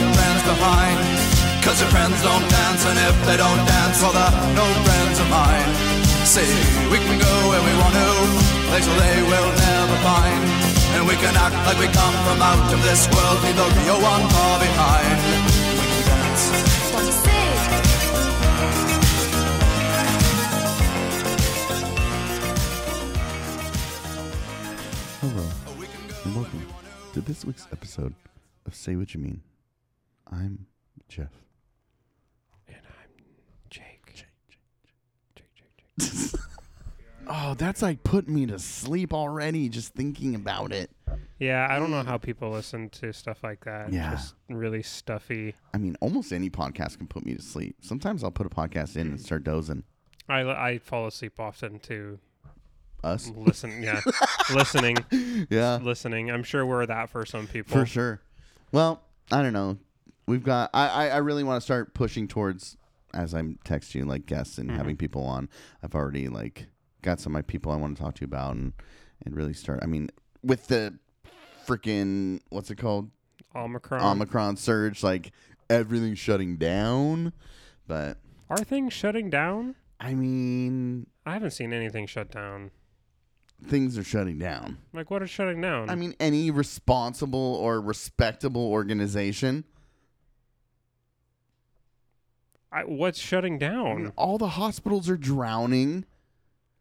your friends behind. Cause your friends don't dance, and if they don't dance, well, they're no friends of mine. See, we can go where we want to, places they will never find. And we can act like we come from out of this world, leave the real one far behind. We can dance. What you say? Hello, and welcome to this week's episode of Say What You Mean. I'm Jeff. And I'm Jake. Jake, Jake, Jake. Oh, that's like putting me to sleep already just thinking about it. Yeah, I don't know how people listen to stuff like that. Yeah. Just really stuffy. I mean, almost any podcast can put me to sleep. Sometimes I'll put a podcast in and start dozing. I, I fall asleep often to Us? listen. Yeah, listening, Yeah, listening. I'm sure we're that for some people. for sure. Well, I don't know. We've got. I I, I really want to start pushing towards as I'm texting you like guests and having mm-hmm. people on. I've already like got some of my people I want to talk to you about and and really start. I mean, with the freaking what's it called Omicron. Omicron surge, like everything's shutting down. But Are things shutting down? I mean, I haven't seen anything shut down. things are shutting down. Like what is shutting down? I mean, any responsible or respectable organization, I, what's shutting down? all the hospitals are drowning.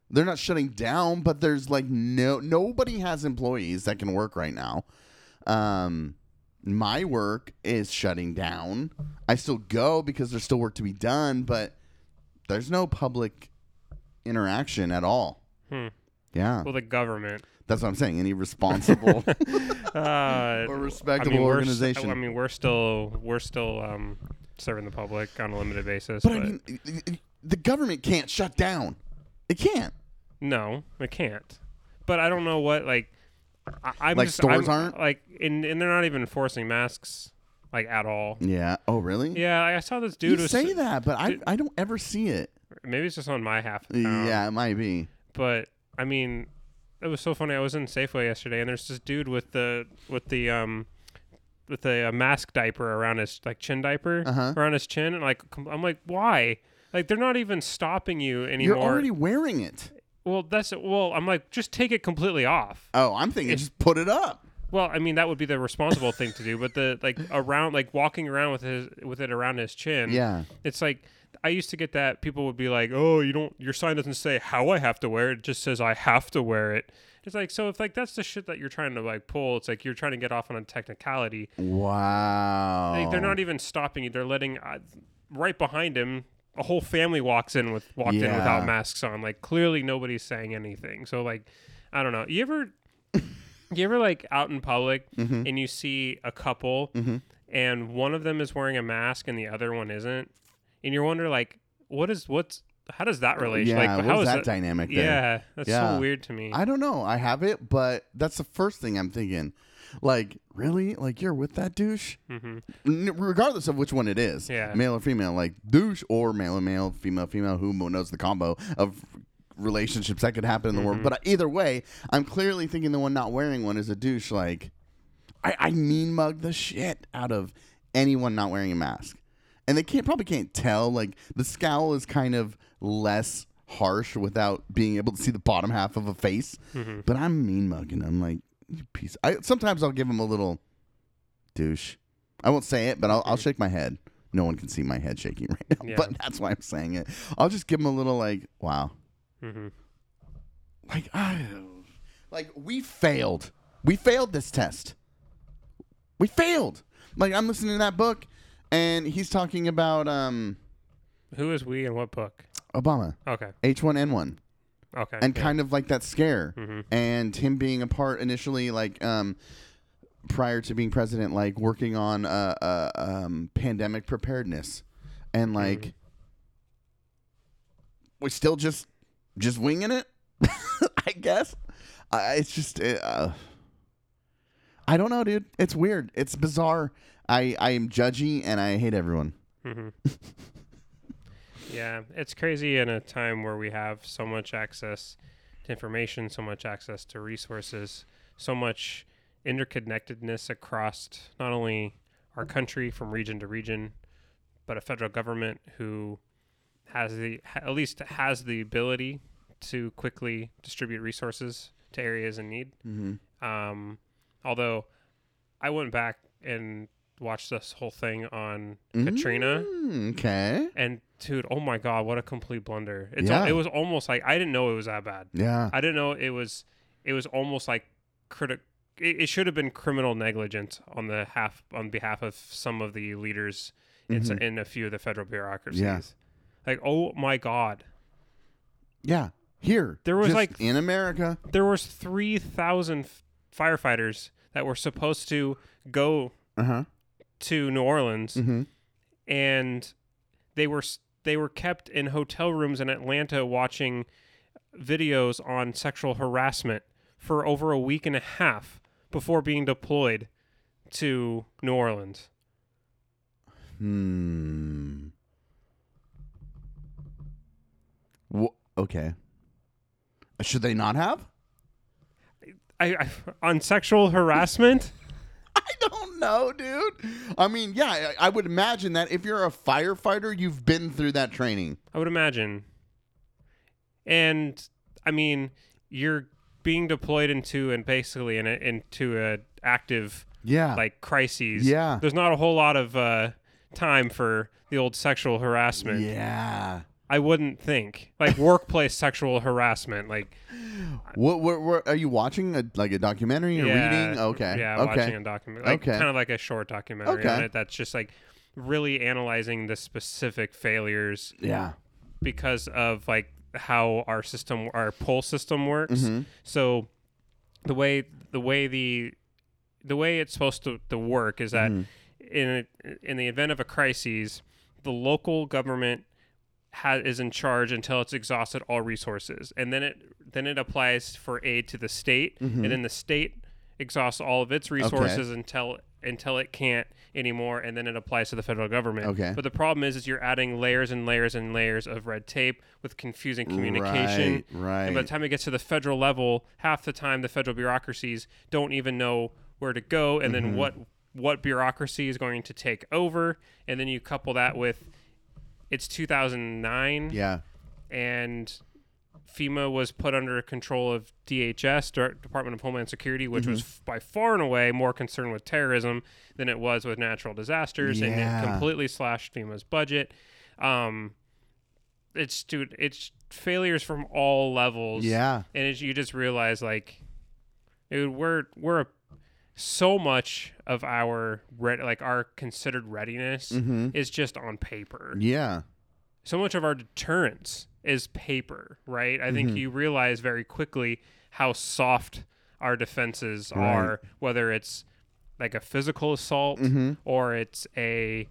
They're not shutting down, but there's like no nobody has employees that can work right now. Um my work is shutting down. I still go because there's still work to be done, but there's no public interaction at all. Hmm. Yeah. Well, the government. That's what I'm saying. Any responsible Uh, or I respectable mean, we're organization. I mean, we're still we're still um, serving the public on a limited basis. but I mean, i- i- the government can't shut down. It can't. no, it can't. But I don't know what like. I, I'm Like just, stores I'm- aren't? like, and and they're not even enforcing masks like at all. Yeah. Oh, really? Yeah, I saw this dude. You was, say that, but I, I don't ever see it. Maybe it's just on my half. Of town. Yeah, it might be. but I mean, it was so funny. I was in Safeway yesterday, and there's this dude with the with the um with a, uh mask diaper around his like chin diaper Uh-huh. around his chin, and like I'm like, why? Like they're not even stopping you anymore. You're already wearing it. well, that's well. I'm like, just take it completely off. Oh, I'm thinking just put it up. Well, I mean that would be the responsible thing to do, but the like around like walking around with his with it around his chin. Yeah. It's like I used to get that people would be like, "Oh, you don't your sign doesn't say how I have to wear it; it just says I have to wear it." It's like so if like that's the shit that you're trying to like pull, it's like you're trying to get off on a technicality. Wow. Like they're not even stopping you; they're letting uh, right behind him. A whole family walks in with walked in without masks on. Like clearly nobody's saying anything. So like, I don't know. You ever, you ever like out in public Mm-hmm. and you see a couple and one of them is wearing a mask and the other one isn't, and you wonder like, what is what's how does that relate? Yeah, like, how is is that dynamic there? Yeah, that's Yeah. so weird to me. I don't know. I have it, but that's the first thing I'm thinking. Like, really? Like you're with that douche? hmm N- regardless of which one it is, Yeah. male or female, like douche or male and male, female female, who knows the combo of relationships that could happen in the world. But either way, I'm clearly thinking the one not wearing one is a douche. Like, I, I mean mug the shit out of anyone not wearing a mask, and they can't probably can't tell. Like the scowl is kind of less harsh without being able to see the bottom half of a face. But I'm mean mugging. I'm like, you piece. I sometimes I'll give him a little douche. I won't say it, but I'll, I'll shake my head. No one can see my head shaking right now, Yeah. but that's why I'm saying it. I'll just give him a little like, wow, hmm like I, like we failed. We failed this test. We failed. Like I'm listening to that book, and he's talking about um Who is we and what book? Obama. Okay, H1N1 okay, and yeah. kind of like that scare Mhm. and him being a part initially like um prior to being president like working on uh, uh um pandemic preparedness. And like we're still just just winging it i guess. I, it's just uh, i don't know dude. It's weird. It's bizarre. I i am judgy and i hate everyone. Hmm yeah, it's crazy in a time where we have so much access to information, so much access to resources, so much interconnectedness across not only our country from region to region, but a federal government who has the ha- at least has the ability to quickly distribute resources to areas in need. Mm-hmm. Um, although I went back and watched this whole thing on Mm. Katrina, Okay. and dude, oh my god, what a complete blunder! It's Yeah. al- it was almost like I didn't know it was that bad. Yeah. I didn't know it was it was almost like critic. It, it should have been criminal negligence on the half on behalf of some of the leaders in, s- Mhm. in a few of the federal bureaucracies. Yeah. Like, oh my god, Yeah. Here. There was, like- in America. there was three thousand firefighters that were supposed to go Uh huh. to New Orleans, Mm-hmm. and they were they were kept in hotel rooms in Atlanta watching videos on sexual harassment for over a week and a half before being deployed to New Orleans. Hmm. Wha okay. Should they not have? I, I on sexual harassment. I don't know, dude. I mean, yeah, I, I would imagine that if you're a firefighter, you've been through that training. I would imagine. And I mean, you're being deployed into and basically in a, into a active Yeah. like crises. Yeah. There's not a whole lot of uh, time for the old sexual harassment. yeah. I wouldn't think like workplace sexual harassment. Like What, what, what are you watching? A, like a documentary or yeah, reading? Okay. yeah, okay. watching a documentary, like Okay. kind of like a short documentary Okay. on it. That's just like really analyzing the specific failures yeah. because of like how our system, our poll system works. Mhm. So the way the way the the way it's supposed to, to work is that Mhm. in a, in the event of a crisis, the local government ha- is in charge until it's exhausted all resources, and then it then it applies for aid to the state, Mhm. and then the state exhausts all of its resources until until it can't anymore, and then it applies to the federal government. Okay. But the problem is, is you're adding layers and layers and layers of red tape with confusing communication. Right. Right. And by the time it gets to the federal level, half the time the federal bureaucracies don't even know where to go, and Mm-hmm. then what what bureaucracy is going to take over, and then you couple that with it's 2009, yeah. and FEMA was put under control of DHS, Department of Homeland Security, which was Mm-hmm. f- by far and away more concerned with terrorism than it was with natural disasters, and it completely slashed FEMA's budget. Um, it's dude, it's failures from all levels. Yeah. and it's, you just realize like, dude, we're we're a, so much of our re- like our considered readiness Mm-hmm. is just on paper Yeah. so much of our deterrence is paper, right? I Mm-hmm. think you realize very quickly how soft our defenses Right. are, whether it's like a physical assault Mhm. or it's a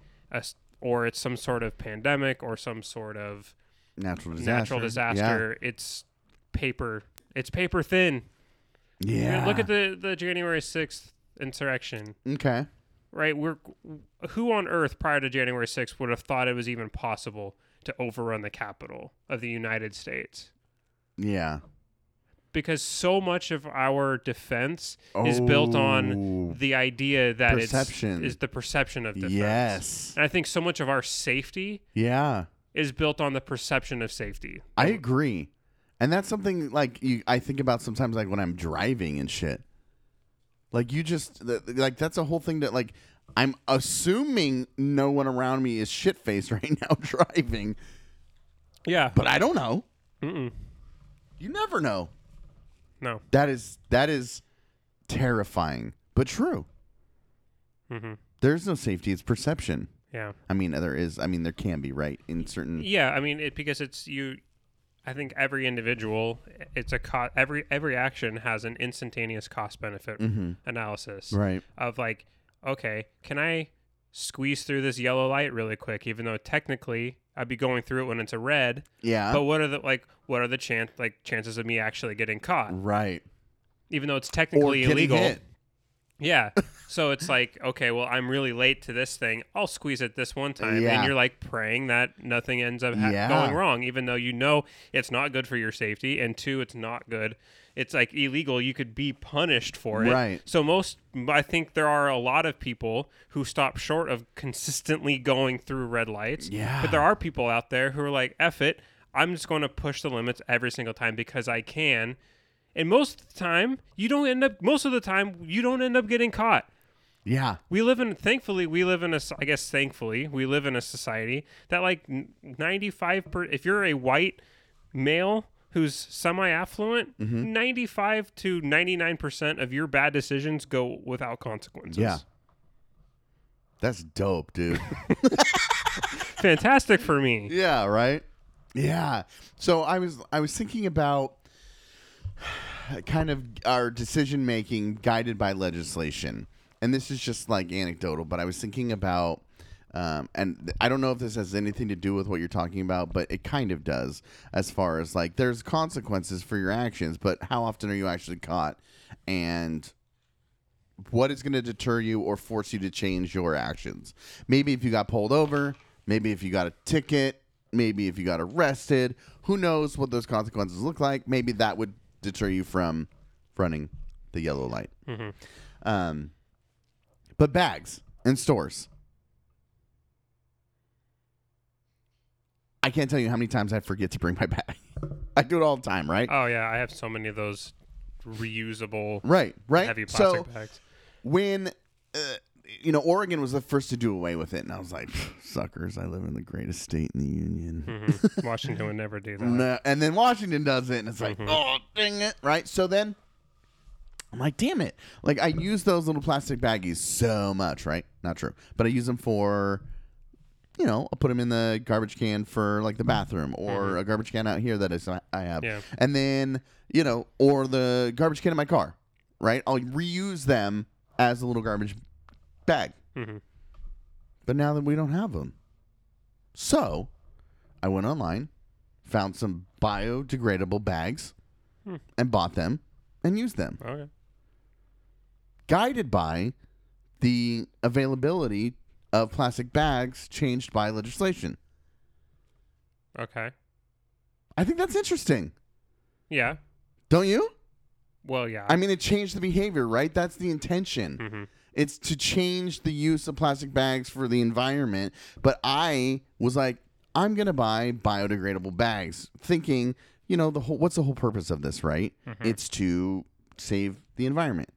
or it's some sort of pandemic or some sort of Natural disaster. natural disaster. Yeah. It's paper. It's paper thin. I mean, Yeah. Look at the the January sixth insurrection. Okay. right? We're who on earth prior to January 6th would have thought it was even possible to overrun the capital of the United States? Yeah. Because so much of our defense is built on Oh. the idea that Perception. it's is the perception of defense. Yes. And I think so much of our safety Yeah. is built on the perception of safety. I agree. And that's something like you, I think about sometimes, like when I'm driving and shit. Like you just th- like that's a whole thing that like I'm assuming no one around me is shit faced right now driving, Yeah. but I don't know. Mm-mm. You never know. No. That is that is terrifying, but true. hmm There's no safety; it's perception. Yeah. I mean, there is. I mean, there can be right in certain. Yeah, I mean, it because it's you. I think every individual, it's a co- every every action has an instantaneous cost benefit mm-hmm. analysis Right. of like, okay, can I squeeze through this yellow light really quick, even though technically I'd be going through it when it's a red. Yeah. But what are the like what are the chance like chances of me actually getting caught, right. even though it's technically illegal? hit. Yeah. So it's like, okay, well, I'm really late to this thing. I'll squeeze it this one time. Yeah. And you're like praying that nothing ends up ha- Yeah. going wrong, even though you know it's not good for your safety. And two, it's not good. It's like illegal. You could be punished for it. Right. So most, I think there are a lot of people who stop short of consistently going through red lights. Yeah. But there are people out there who are like, F it. I'm just going to push the limits every single time because I can. And most of the time, you don't end up. Most of the time, you don't end up getting caught. Yeah. We live in. Thankfully, we live in a I guess thankfully, we live in a society that like ninety five per. If you're a white male who's semi affluent, Mm-hmm. five to ninety nine percent of your bad decisions go without consequences. Yeah. That's dope, dude. fantastic for me. yeah, right? Yeah. So I was I was thinking about kind of our decision making guided by legislation. And this is just like anecdotal, but I was thinking about um, and I don't know if this has anything to do with what you're talking about, but it kind of does, as far as like there's consequences for your actions, but how often are you actually caught? And what is going to deter you or force you to change your actions? Maybe if you got pulled over, maybe if you got a ticket, maybe if you got arrested. Who knows what those consequences look like? Maybe that would deter you from running the yellow light. Um, but bags in stores. I can't tell you how many times I forget to bring my bag. I do it all the time, right? Oh yeah, I have so many of those reusable right, right. heavy so plastic bags. when uh, you know Oregon was the first to do away with it, and I was like, suckers! I live in the greatest state in the union. Mhm. Washington would never do that. No, and then Washington does it, and it's like, oh, dang it, right? So then I'm like, damn it. Like, I use those little plastic baggies so much, right? Not true. But I use them for, you know, I'll put them in the garbage can for like the bathroom or a garbage can out here that is, I have. Yeah. And then, you know, or the garbage can in my car, right? I'll reuse them as a little garbage bag. Mhm. But now that we don't have them. So I went online, found some biodegradable bags, and bought them and used them. Okay. Guided by the availability of plastic bags changed by legislation. Okay. I think that's interesting. Yeah. Don't you? Well, yeah. I mean, it changed the behavior, right? That's the intention. Mhm. It's to change the use of plastic bags for the environment. But I was like, I'm gonna buy biodegradable bags, thinking, you know, the whole what's the whole purpose of this, right? It's to save the environment.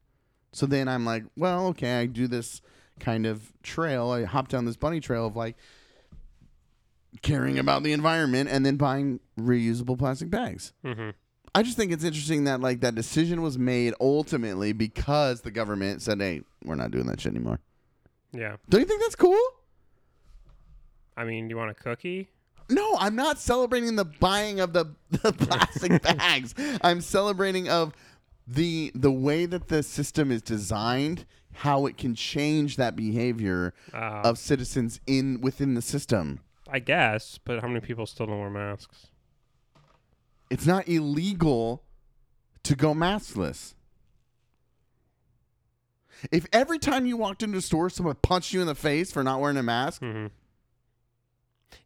So then I'm like, well, okay, I do this kind of trail. I hop down this bunny trail of like caring about the environment and then buying reusable plastic bags. Mhm. I just think it's interesting that like that decision was made ultimately because the government said, "Hey, we're not doing that shit anymore." yeah. Don't you think that's cool? I mean, do you want a cookie? No, I'm not celebrating the buying of the, the plastic bags. I'm celebrating of the the way that the system is designed, how it can change that behavior Uh, of citizens in within the system. I guess, but how many people still don't wear masks? It's not illegal to go maskless. If every time you walked into a store someone punched you in the face for not wearing a mask, hmm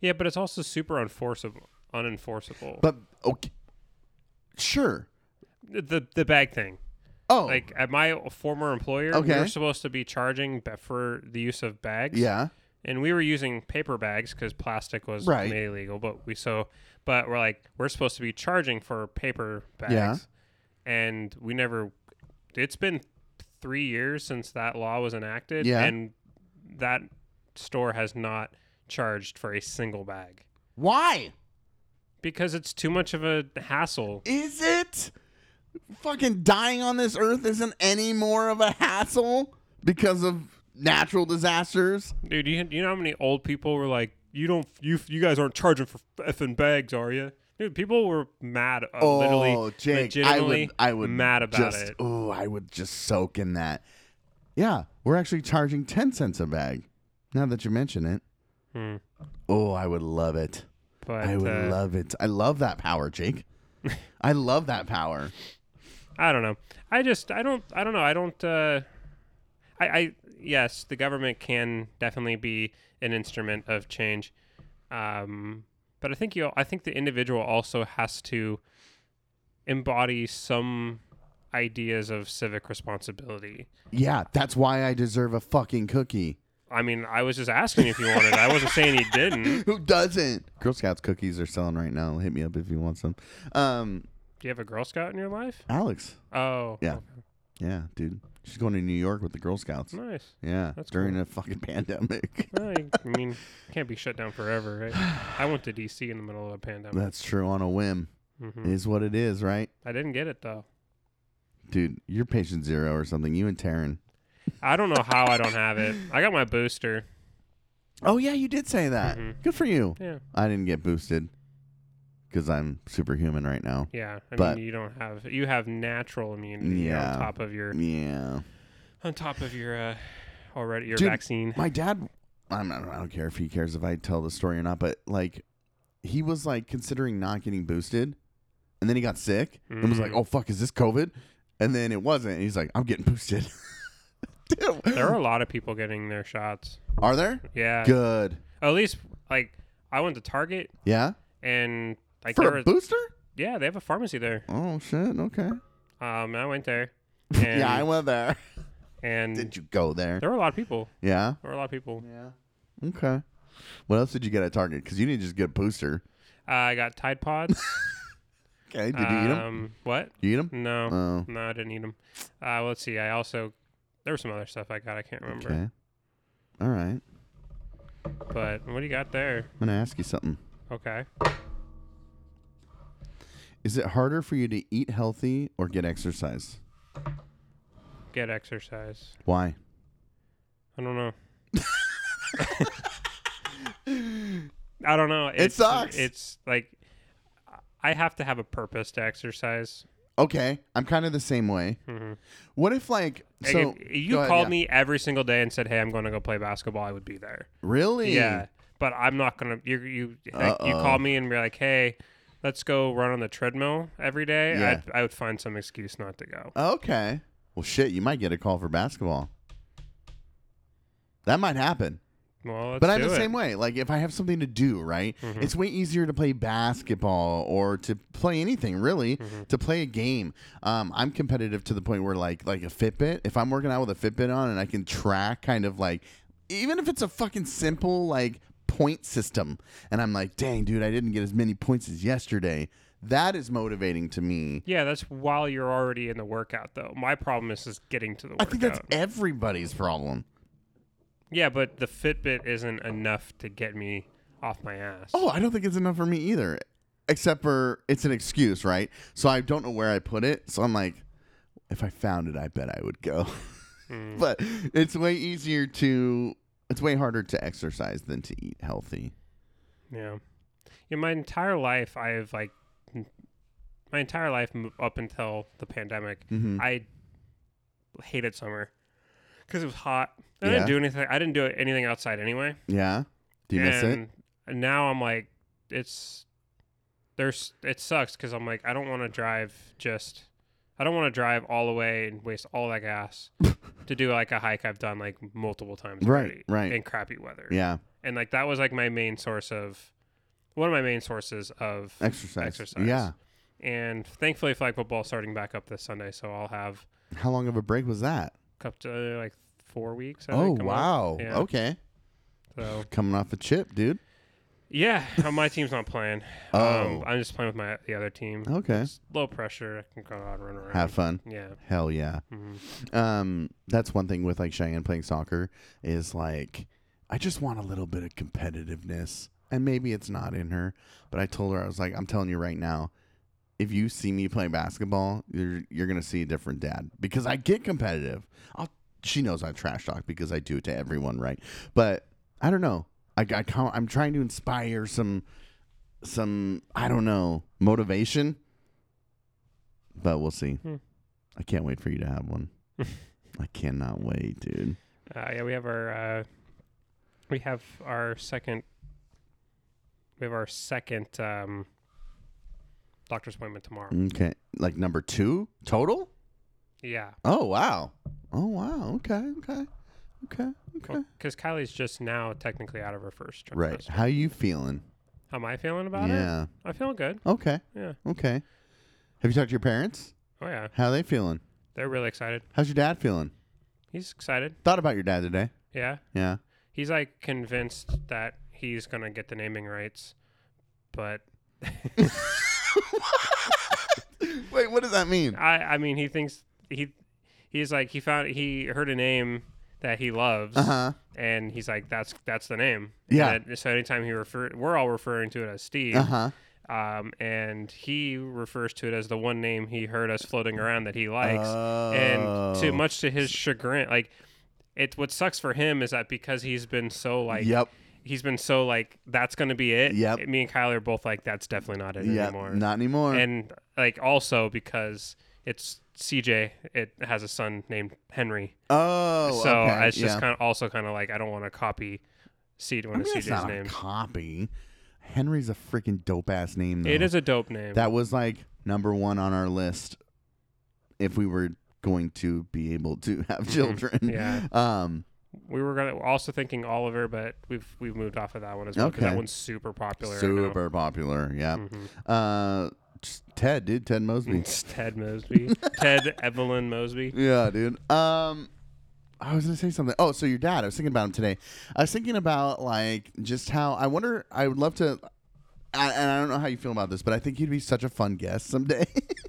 Yeah, but it's also super unforceable, unenforceable. but okay, sure. The the bag thing, Oh, like at my former employer, we Okay. were supposed to be charging for the use of bags. yeah, and we were using paper bags because plastic was Right. made illegal. But we so, but we're like we're supposed to be charging for paper bags, Yeah. and we never. It's been three years since that law was enacted, Yeah. and that store has not charged for a single bag why because it's too much of a hassle. is it? Fucking dying on this earth isn't any more of a hassle because of natural disasters. Dude, you, you know how many old people were like, "You don't, you you guys aren't charging for effing bags, are you?" Dude, people were mad. Uh, Oh, literally, Jake, I would, I would mad about just, it. Oh, I would just soak in that. Yeah, we're actually charging ten cents a bag. Now that you mention it, Hmm. oh, I would love it. But I would uh, love it. I love that power, Jake. I love that power. I don't know. I just I don't I don't know. I don't uh I, I yes, the government can definitely be an instrument of change, um, but I think you. I think the individual also has to embody some ideas of civic responsibility. Yeah, that's why I deserve a fucking cookie. I mean, I was just asking if you wanted. I wasn't saying you didn't. Who doesn't? Girl Scouts cookies are selling right now. Hit me up if you want some. Um, Do you have a Girl Scout in your life? Alex. Oh, Yeah. okay. Yeah, dude. She's going to New York with the Girl Scouts. nice. Yeah, That's during cool. a fucking pandemic. Well, I mean, can't be shut down forever, right? I went to DC in the middle of a pandemic. That's true on a whim. hmm Is what it is, right? I didn't get it though. Dude, you're patient zero or something. You and Taryn. I don't know how I don't have it. I got my booster. Oh yeah, you did say that. Mhm. Good for you. Yeah, I didn't get boosted because I'm superhuman right now. yeah. I But- mean, you don't have you have natural immunity Yeah. on top of your Yeah. on top of your uh, already your Dude, vaccine. My dad, I'm not, I don't care if he cares if I tell the story or not, but like, he was like considering not getting boosted, and then he got sick and was like, Mm. "Oh fuck, is this COVID?" And then it wasn't. And he's like, "I'm getting boosted." Damn. There are a lot of people getting their shots. Are there? Yeah, Good. at least like I went to Target Yeah. and like For a was, booster? yeah they have a pharmacy there. Oh shit. Okay. Um, I went there. And, yeah, I went there. and Did you go there? there were a lot of people. Yeah. There were a lot of people. Yeah. Okay. What else did you get at Target? Because you didn't just get a booster. Uh, I got Tide Pods. Okay. Did you eat them? um, What? You eat them? No, Oh. no, I didn't eat them. Uh, let's see. I also there was some other stuff I got. I can't remember. Okay. All right. But what do you got there? I'm gonna ask you something. Okay. Is it harder for you to eat healthy or get exercise? Get exercise. Why? I don't know. I don't know. It's, sucks. It's like I have to have a purpose to exercise. Okay, I'm kind of the same way. Mhm. What if like Like, so if you go ahead, called yeah. me every single day and said, "Hey, I'm going to go play basketball," I would be there. Really? Yeah, but I'm not gonna. You you like, you Uh-oh. call me and be like, "Hey, let's go run on the treadmill every day." Yeah. I'd, I would find some excuse not to go. Okay. Well, shit, you might get a call for basketball. That might happen. Well, let's but I'm do the it. same way. Like if I have something to do, right? Mhm. It's way easier to play basketball or to play anything really. Mm-hmm. To play a game, um, I'm competitive to the point where like like a Fitbit. If I'm working out with a Fitbit on and I can track kind of like, even if it's a fucking simple like point system, and I'm like, dang, dude, I didn't get as many points as yesterday. That is motivating to me. Yeah, that's while you're already in the workout, though. My problem is just getting to the I workout. think that's everybody's problem. yeah, but the Fitbit isn't enough to get me off my ass. Oh, I don't think it's enough for me either. Except for it's an excuse, right? So I don't know where I put it. So I'm like, if I found it, I bet I would go. Hmm. but it's way easier to, it's way harder to exercise than to eat healthy. Yeah. In my entire life, I have like, my entire life up until the pandemic, Mhm. I hated summer because it was hot. I Yeah. didn't do anything. I didn't do anything outside anyway. Yeah. Do you miss it? and, And now I'm like, it's there's it sucks because I'm like, I don't want to drive just. I don't want to drive all the way and waste all that gas to do like a hike I've done like multiple times Right, already right. in crappy weather. Yeah. and like that was like my main source of one of my main sources of Exercise. Exercise. Yeah. and thankfully flag football starting back up this sunday so i'll have How long of a break was that? up to like four weeks I oh, think, wow. Yeah. Okay. so Coming off a chip, dude. Yeah my team's not playing Oh. um, i'm just playing with my the other team Okay. It's low pressure i can go out and run around Have fun. yeah Hell yeah. Mhm. um that's one thing with like Cheyenne playing soccer is like I just want a little bit of competitiveness. And maybe it's not in her, but I told her I was like, I'm telling you right now, if you see me play basketball, you're you're gonna see a different dad because I get competitive. I'll, she knows I trash talk because I do it to everyone, right? But I don't know. I, I can't- I'm trying to inspire some some I don't know motivation, but we'll see. Hmm. I can't wait for you to have one. I cannot wait, dude. uh, yeah we have our uh, we have our second we have our second um, doctor's appointment tomorrow Okay, like number two total. yeah Oh wow, Oh wow. Okay. Okay. Okay. Okay. Because Kylie's just now technically out of her first trimester. Right. How you feeling? How am I feeling about it? Yeah. I feel good. Okay. Yeah. Okay. Have you talked to your parents? Oh yeah. How are they feeling? They're really excited. How's your dad feeling? He's excited. Thought about your dad today. Yeah. Yeah. He's like convinced that he's gonna get the naming rights, but Wait, what does that mean? I I mean he thinks he he's like he found he heard a name that he loves Uh huh. and he's like that's that's the name. Yeah. And so anytime he refer we're all referring to it as Steve. Uh huh. Um, and he refers to it as the one name he heard us floating around that he likes, and to Oh. much to his chagrin, like it. What sucks for him is that because he's been so like, Yep. he's been so like that's gonna be it. Yep. Me and Kyler are both like that's definitely not it Yep. anymore. Not anymore. and like also because it's CJ, it has a son named Henry. oh. so okay. it's just yeah. kind of also kind of like I don't want to copy C one I of mean, it's CJ's not a name. copy. Henry's a freaking dope ass name. Though. It is a dope name. That was like number one on our list. If we were going to be able to have children. Mm-hmm. Yeah. Um. We were gonna also thinking Oliver, but we've we've moved off of that one as well because Okay. that one's super popular. right Super popular. Yeah. Mhm. Uh. Ted, dude. Ted Mosby. It's Ted Mosby, Ted Evelyn Mosby. Yeah, dude. Um, I was gonna say something. Oh, so your dad. I was thinking about him today. I was thinking about like just how I wonder. I would love to. I, and I don't know how you feel about this, but I think he'd be such a fun guest someday.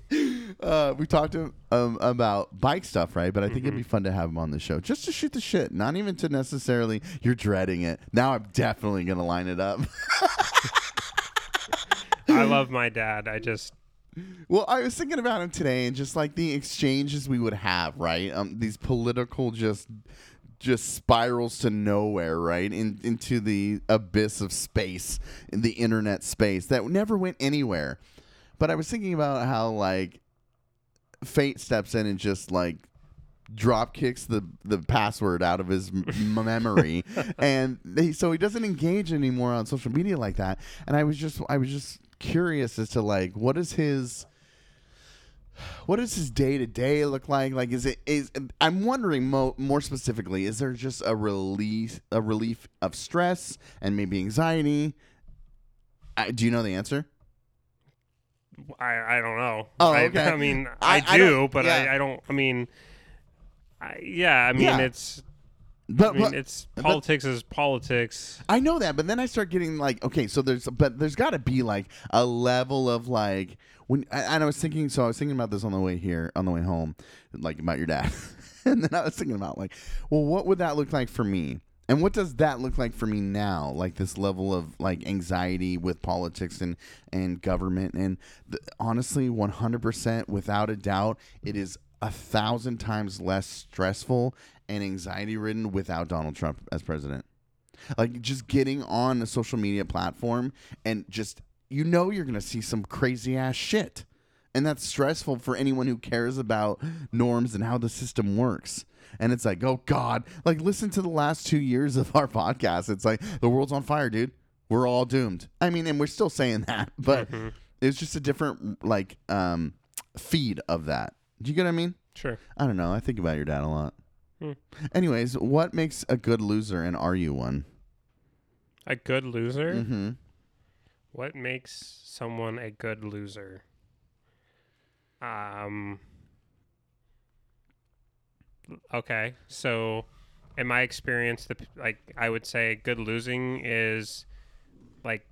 uh, we talked to him um, about bike stuff, right? But I think it'd be fun to have him on the show just to shoot the shit, not even to necessarily. You're dreading it. Now I'm definitely gonna line it up. I love my dad. I just Well, I was thinking about him today and just like the exchanges we would have, right? Um, these political just just spirals to nowhere, right? In, into the abyss of space, in the internet space that never went anywhere. But I was thinking about how like fate steps in and just like drop kicks the the password out of his m- memory and they, so he doesn't engage anymore on social media like that and i was just i was just curious as to like what is his what does his day to day look like like is it is i'm wondering mo- more specifically is there just a release a relief of stress and maybe anxiety I, do you know the answer I I don't know. Oh, I, okay. I mean I- I, I do, but yeah. I, I don't. I mean, I, yeah. I mean Yeah. it's. but, I mean but- it's but- politics is politics. I know that, but then I start getting like, okay, so there's, but there's got to be like a level of like when, and I was thinking, so I was thinking about this on the way here, on the way home, like about your dad, and then I was thinking about like, well, what would that look like for me? And what does that look like for me now? Like this level of like anxiety with politics and and government, and th- honestly, one hundred percent, without a doubt, it is a thousand times less stressful and anxiety ridden without Donald Trump as president. Like just getting on a social media platform and just you know you're gonna see some crazy ass shit. And that's stressful for anyone who cares about norms and how the system works. And it's like oh god. Like listen to the last two years of our podcast. It's like the world's on fire dude. We're all doomed. I mean and we're still saying that but it's just a different like um feed of that do you get what i mean Sure. i don't know i think about your dad a lot Hmm. anyways what makes a good loser and are you one A good loser. mm-hmm What makes someone a good loser? Um. Okay, so in my experience, the like I would say, good losing is like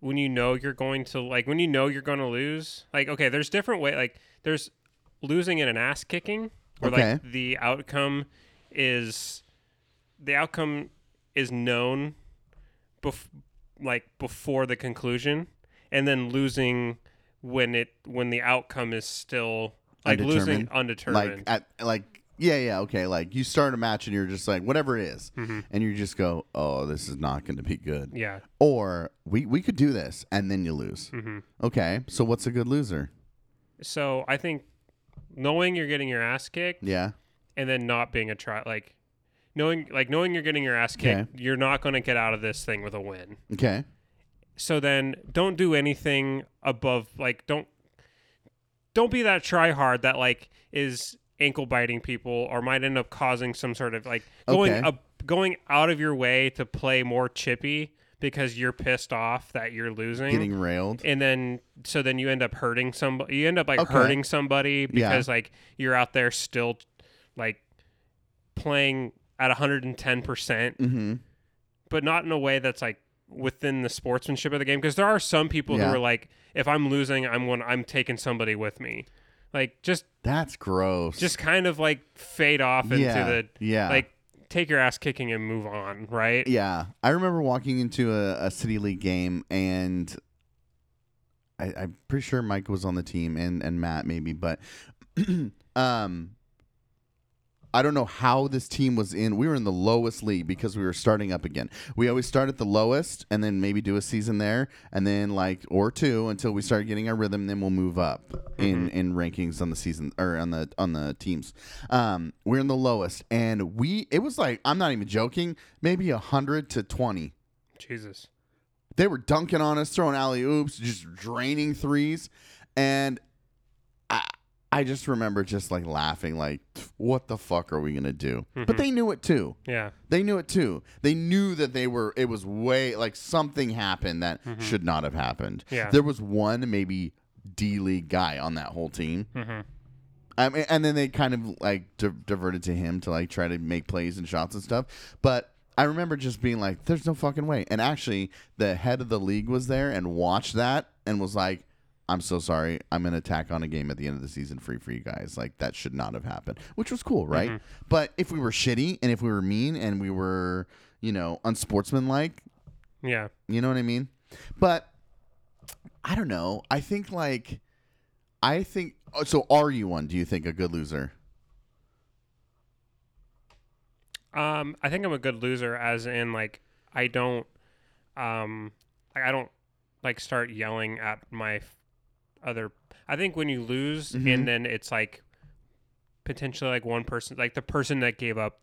when you know you're going to like when you know you're going to lose. Like okay, there's different way. Like there's losing in an ass kicking, where Okay. like the outcome is the outcome is known bef- like before the conclusion and then losing when it when the outcome is still like losing undetermined. like at like yeah yeah okay like you start a match and you're just like whatever it is, Mm-hmm. and you just go oh this is not going to be good. Yeah. Or we we could do this and then you lose. Hmm okay so what's a good loser? So i think knowing you're getting your ass kicked yeah. and then not being a try like knowing like knowing you're getting your ass kicked you're not going to get out of this thing with a win. Okay. So then don't do anything above like don't don't be that try hard that like is ankle biting people or might end up causing some sort of like going Okay. up going out of your way to play more chippy because you're pissed off that you're losing Getting railed. and then so then you end up hurting somebody you end up like Okay. hurting somebody Yeah. because like you're out there still like playing at 110% Mm-hmm. but not in a way that's like within the sportsmanship of the game because there are some people Yeah. who are like if i'm losing i'm when i'm taking somebody with me like just That's gross. just kind of like fade off into Yeah, the yeah. like take your ass kicking and move on right? Yeah, I remember walking into a, a city league game, and I, I'm pretty sure Mike was on the team, and and Matt maybe, but um, I don't know how this team was in. We were in the lowest league because we were starting up again. We always start at the lowest, and then maybe do a season there, and then like or two until we start getting our rhythm. Then we'll move up in in rankings on the season or on the on the teams. Um, we're in the lowest, and we it was like I'm not even joking, maybe a hundred to twenty. jesus They were dunking on us, throwing alley oops, just draining threes, and I just remember just like laughing, like, what the fuck are we gonna do? But they knew it too. yeah They knew it too. They knew that they were. It was way like something happened that should not have happened. Yeah. there was one maybe D League guy on that whole team. Mhm. I mean, and then they kind of like di- diverted to him to like try to make plays and shots and stuff. But I remember just being like, "There's no fucking way." And actually, the head of the league was there and watched that and was like, "I'm so sorry. I'm gonna tack on a game at the end of the season free for you guys. Like that should not have happened." Which was cool, right? But if we were shitty and if we were mean and we were, you know, unsportsmanlike, yeah you know what I mean? But I don't know. I think like I think oh, so are you one, do you think a good loser? Um, I think I'm a good loser, as in like I don't, um, like I don't like start yelling at my other. I think when you lose Mm-hmm. and then it's like potentially like one person, like the person that gave up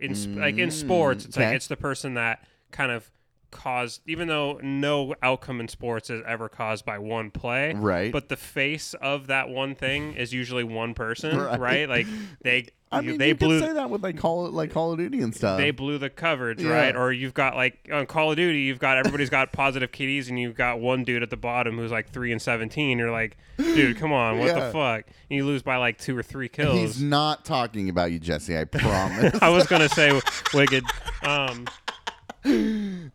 in sp- like in sports, it's Mm, okay. like it's the person that kind of caused, even though no outcome in sports is ever caused by one play, Right. But the face of that one thing is usually one person, Right. right? Like they. I mean, they you blew could say that with like Call it like Call of Duty and stuff. they blew the coverage, Yeah. right? Or you've got like on Call of Duty, you've got everybody's got positive KDs, and you've got one dude at the bottom who's like three and seventeen. You're like, dude, come on, what Yeah. the fuck? And you lose by like two or three kills. He's not talking about you, Jesse. I promise. I was gonna say wicked. Um,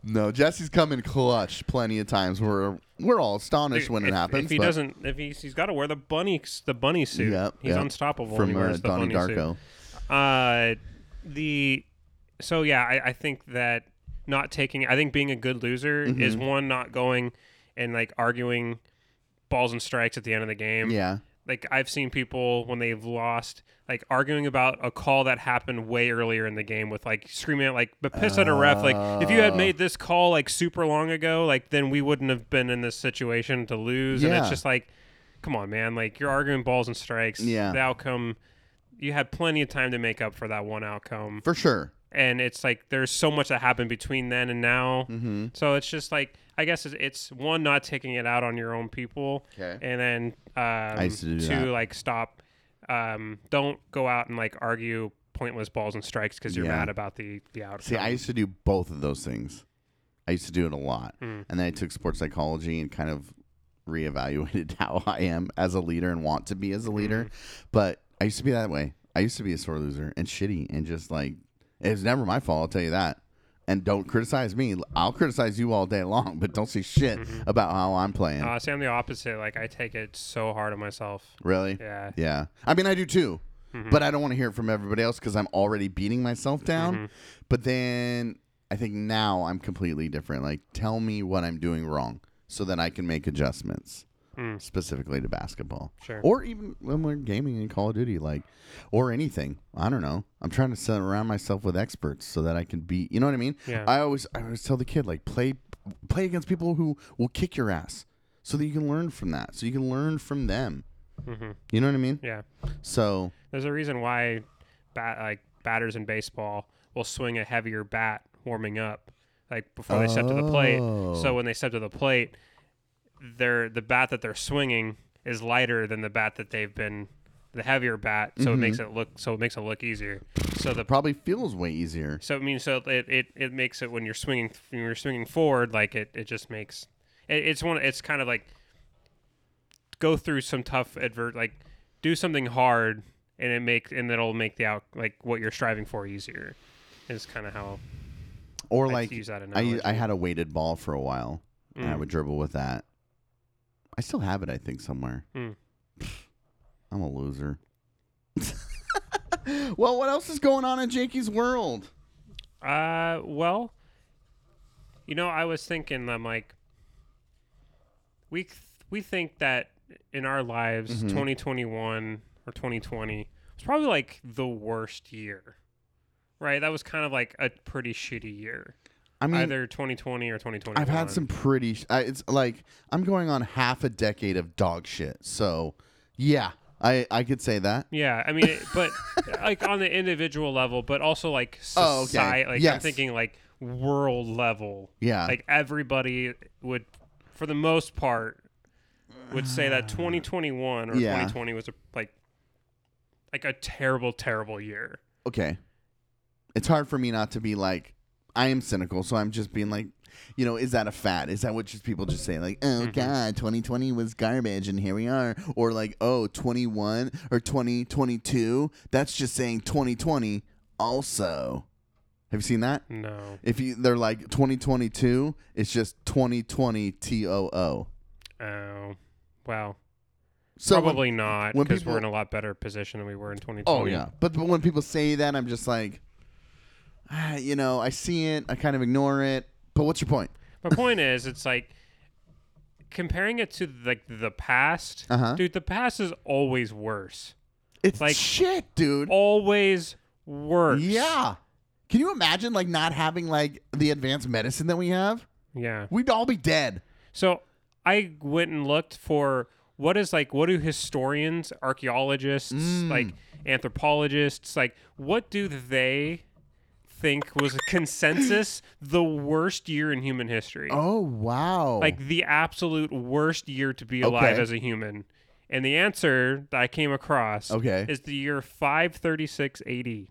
no, Jesse's come in clutch plenty of times. We're we're all astonished when if, it happens. If he doesn't, if he's he's got to wear the bunny the bunny suit. Yep, he's yep. unstoppable. when from he uh, wears the Donnie bunny suit. Darko. Uh, the so yeah, I, I think that not taking. I think being a good loser Mm-hmm. is one not going and like arguing balls and strikes at the end of the game. Yeah. Like I've seen people when they've lost, like arguing about a call that happened way earlier in the game with like screaming at like but piss at a ref. Like if you Oh. had made this call like super long ago, like then we wouldn't have been in this situation to lose. And Yeah. it's just like, come on, man. Like you're arguing balls and strikes. Yeah. The outcome you had plenty of time to make up for that one outcome. For sure. And it's like there's so much that happened between then and now. Mm-hmm. So it's just like I guess it's, it's one not taking it out on your own people, Okay. and then um, used to do two that. like stop. Um, don't go out and like argue pointless balls and strikes because you're Yeah. mad about the the outcome. See, I used to do both of those things. I used to do it a lot. Mm. And then I took sports psychology and kind of reevaluated how I am as a leader and want to be as a leader. But I used to be that way. I used to be a sore loser and shitty and just like it was never my fault, I'll tell you that. And don't criticize me. I'll criticize you all day long, but don't say shit mm-hmm. about how I'm playing. uh, see, I'm the opposite. Like I take it so hard on myself. really? Yeah. Yeah. I mean, I do too. Mm-hmm. But I don't want to hear it from everybody else because I'm already beating myself down. Mm-hmm. But then I think now I'm completely different. Like, tell me what I'm doing wrong so that I can make adjustments Mm. specifically to basketball. Sure. Or even when we're gaming in Call of Duty, like, or anything. I don't know. I'm trying to surround myself with experts so that I can be. You know what I mean? Yeah. I always, I always tell the kid like, play, play against people who will kick your ass, so that you can learn from that. So you can learn from them. hmm You know what I mean? Yeah. So There's a reason why bat like batters in baseball will swing a heavier bat warming up, like before they step to the plate. Oh. So when they step to the plate, they're the bat that they're swinging is lighter than the bat that they've been the heavier bat, so it makes it look so it makes it look easier. So the Probably feels way easier. so I mean, so it, it, it makes it when you're swinging when you're swinging forward like it, it just makes it, it's one it's kind of like go through some tough advert like do something hard and it make and it'll make the out like what you're striving for easier is kind of how Or I'd like I. I had a weighted ball for a while, and I Mm. would dribble with that. I still have it, I think, somewhere. Mm. I'm a loser. well, what else is going on in Jakey's world? Uh, well, you know, I was thinking, I'm like, we th- we think that in our lives, 2021 or 2020 was probably like the worst year, right? That was kind of like a pretty shitty year, I mean, either 2020 or 2021. I've had some pretty. Sh- I, it's like I'm going on half a decade of dog shit. So, yeah, I I could say that. Yeah, I mean, it- but like on the individual level, but also like Oh, okay. society. Like I'm thinking like world level. Yeah. like everybody would, for the most part, would say that 2021 or Yeah. 2020 was a like like a terrible, terrible year. okay. It's hard for me not to be like, I am cynical, so I'm just being like, you know, is that a fad? Is that what just people just say like, oh mm-hmm. god, 2020 was garbage and here we are, or like, oh, 21 or 2022, that's just saying 2020 also. Have you seen that? No, If you they're like 2022, it's just 2020 T O O. oh, wow. So when- Probably not because we're in a lot better position than we were in 2020. Oh yeah, but, but when people say that, I'm just like, ah, you know, I see it, I kind of ignore it. But what's your point? My point is, it's like comparing it to like the past. Uh-huh. Dude, the past is always worse. It's Like- shit, dude. Always worse. Yeah. Can you imagine like not having like the advanced medicine that we have? Yeah. We'd all be dead. So I went and looked for what is like what do historians, archaeologists, Mm. like anthropologists, like what do they think was a consensus the worst year in human history? Oh wow. Like the absolute worst year to be alive Okay. as a human. And the answer that I came across Okay. is the year 536 AD.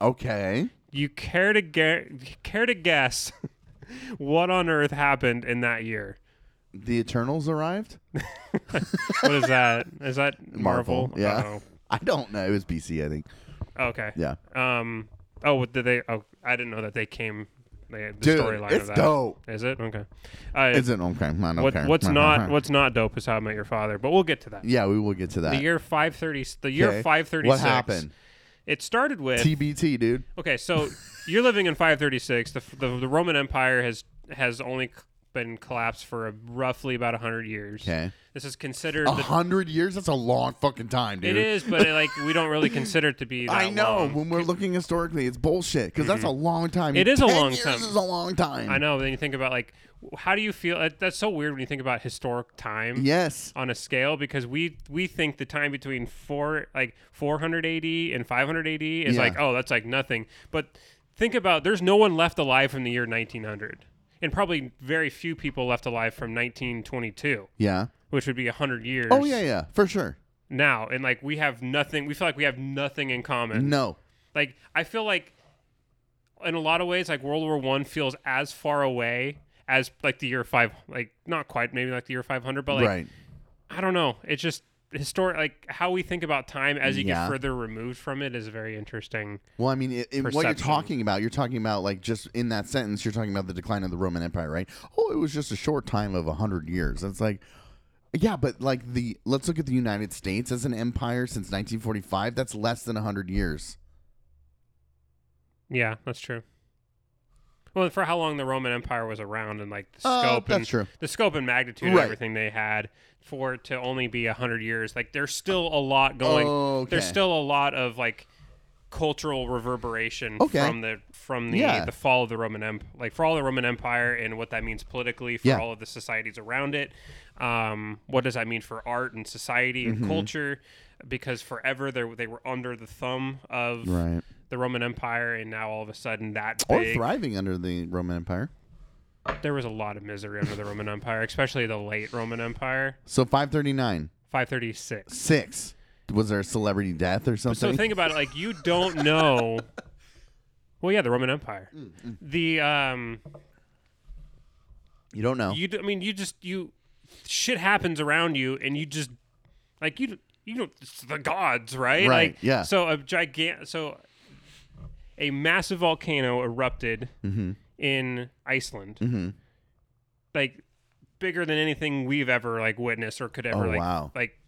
okay. You care to get care to guess what on earth happened in that year? The Eternals arrived? What is that? Is that Marvel? Marvel, yeah. Oh, I don't know. It was BC, I think. okay. Yeah. Um. Oh, what did they? Oh, I didn't know that they came. They had the Dude, storyline it's of that. dope. Is it okay? Uh, Is it okay? What, what's not what's not dope is How I Met Your Father, but we'll get to that. Yeah, we will get to that. The year five thirty. The year Okay. five thirty What happened? It started with TBT, dude. Okay, so you're living in 536. The, the the Roman Empire has has only c- been collapsed for a, roughly about 100 years. Okay. This is considered A the, hundred years? That's a long fucking time, dude. it is, but like we don't really consider it to be that I know. long. When we're looking historically, it's bullshit because that's a mm-hmm. long time. It is a 10 long years time. is a long time. I know, but then you think about like w- how do you feel that- that's so weird when you think about historic time Yes. on a scale because we we think the time between 4 like 400 AD and 500 AD is Yeah. like oh that's like nothing. But think about there's no one left alive from the year 1900. And probably very few people left alive from 1922. Yeah. which would be hundred years. Oh yeah, yeah, for sure. Now and like we have nothing. We feel like we have nothing in common. No. Like I feel like, in a lot of ways, like World War One feels as far away as like the year five. Like not quite, maybe like the year five hundred, but like right. I don't know. It's just historic. Like how we think about time as you Yeah. get further removed from it is very interesting. Well, I mean, it, it- what you're talking about, you're talking about like just in that sentence, you're talking about the decline of the Roman Empire, right? Oh, it was just a short time of a hundred years. It's like, yeah, but like the let's look at the United States as an empire since 1945. That's less than a hundred years. Yeah, that's true. Well, for how long the Roman Empire was around and like the Uh, scope and true. the scope and magnitude of everything they had for it to only be a hundred years, like there's still a lot going. Okay. There's still a lot of like cultural reverberation Okay. from the from the Yeah. the fall of the Roman Empire, like for all the Roman Empire and what that means politically for Yeah. all of the societies around it. Um, what does that mean for art and society Mm-hmm. and culture? Because forever they they were under the thumb of Right. The Roman Empire, and now all of a sudden that Or big, thriving under the Roman Empire. there was a lot of misery under the Roman Empire, especially the late Roman Empire. So 539, 536. six. Was there a celebrity death or something? So think about it. Like you don't know. Well, yeah, the Roman Empire. Mm, The um, you don't know. you. d- I mean, you just you. Shit happens around you, and you just like you. You know, it's the gods, right? Right, Like, yeah. So a gigant. So a massive volcano erupted Mm-hmm. in Iceland. Like bigger than anything we've ever like witnessed or could ever Oh, like wow. like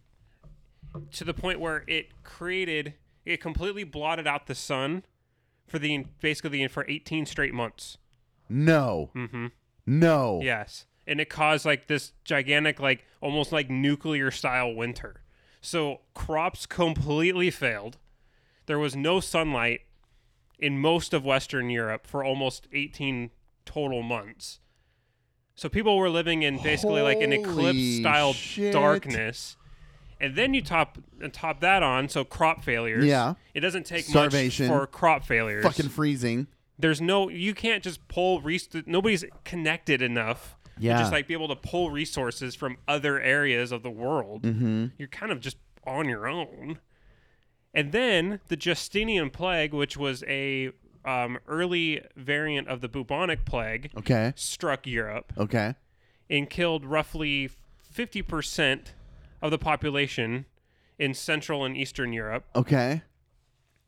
to the point where it created it completely blotted out the sun for the basically the for 18 straight months. no. Mm-hmm. No. Yes. And it caused like this gigantic like almost like nuclear style winter. So crops completely failed. There was no sunlight in most of Western Europe for almost 18 total months. So people were living in basically like an eclipse style shit. darkness. And then you top and top that on, so crop failures. Yeah. It doesn't take Starvation. much for crop failures Fucking freezing. there's no you can't just pull res- nobody's connected enough Yeah. to just like be able to pull resources from other areas of the world mm-hmm. you're kind of just on your own and then the justinian plague which was a um, early variant of the bubonic plague Okay. struck europe Okay. and killed roughly 50% of the population in central and eastern europe Okay.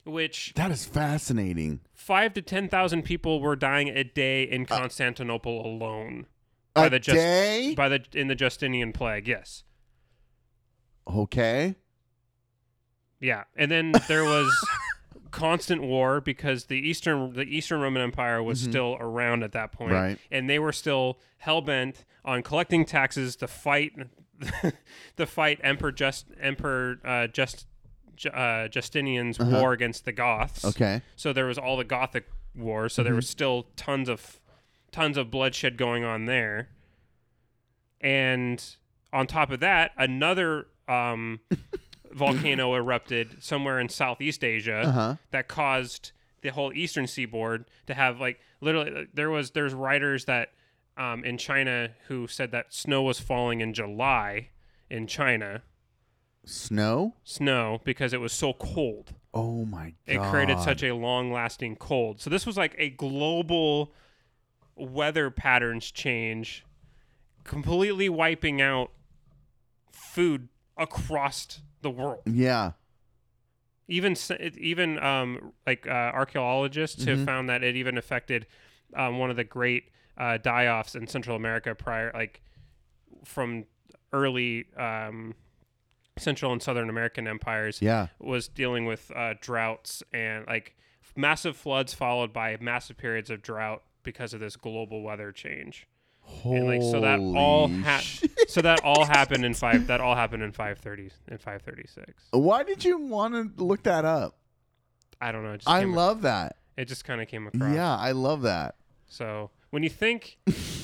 which That is fascinating. five to ten thousand people were dying a day in Constantinople alone. By A the day? by the in the Justinian plague, yes, Okay. Yeah, and then there was constant war because the eastern the Eastern Roman Empire was still around at that point, Mm-hmm. Right. And they were still hell bent on collecting taxes to fight to fight Emperor Just Emperor uh, Just Ju- uh, Justinian's war against the Goths. Uh-huh. Okay. So there was all the Gothic wars. So there Mm-hmm. was still tons of tons of bloodshed going on there. And on top of that, another um, volcano erupted somewhere in Southeast Asia Uh-huh. that caused the whole eastern seaboard to have like literally there was there's writers that um, in China who said that snow was falling in July in China Snow? snow because it was so cold Oh my god. it created such a long lasting cold. So this was like a global weather patterns change, completely wiping out food across the world. Yeah. Even even um, like uh, archaeologists have found that it even affected um, one of the great uh, die-offs in Central America prior, like from early um, Central and Southern American empires Yeah. was dealing with uh, droughts and like massive floods followed by massive periods of drought because of this global weather change. And like so that all ha- so that all happened in five that all happened in five thirty in five thirty six. Why did you want to look that up? I don't know. Just I love that. it just kind of came across. Yeah, I love that. So when you think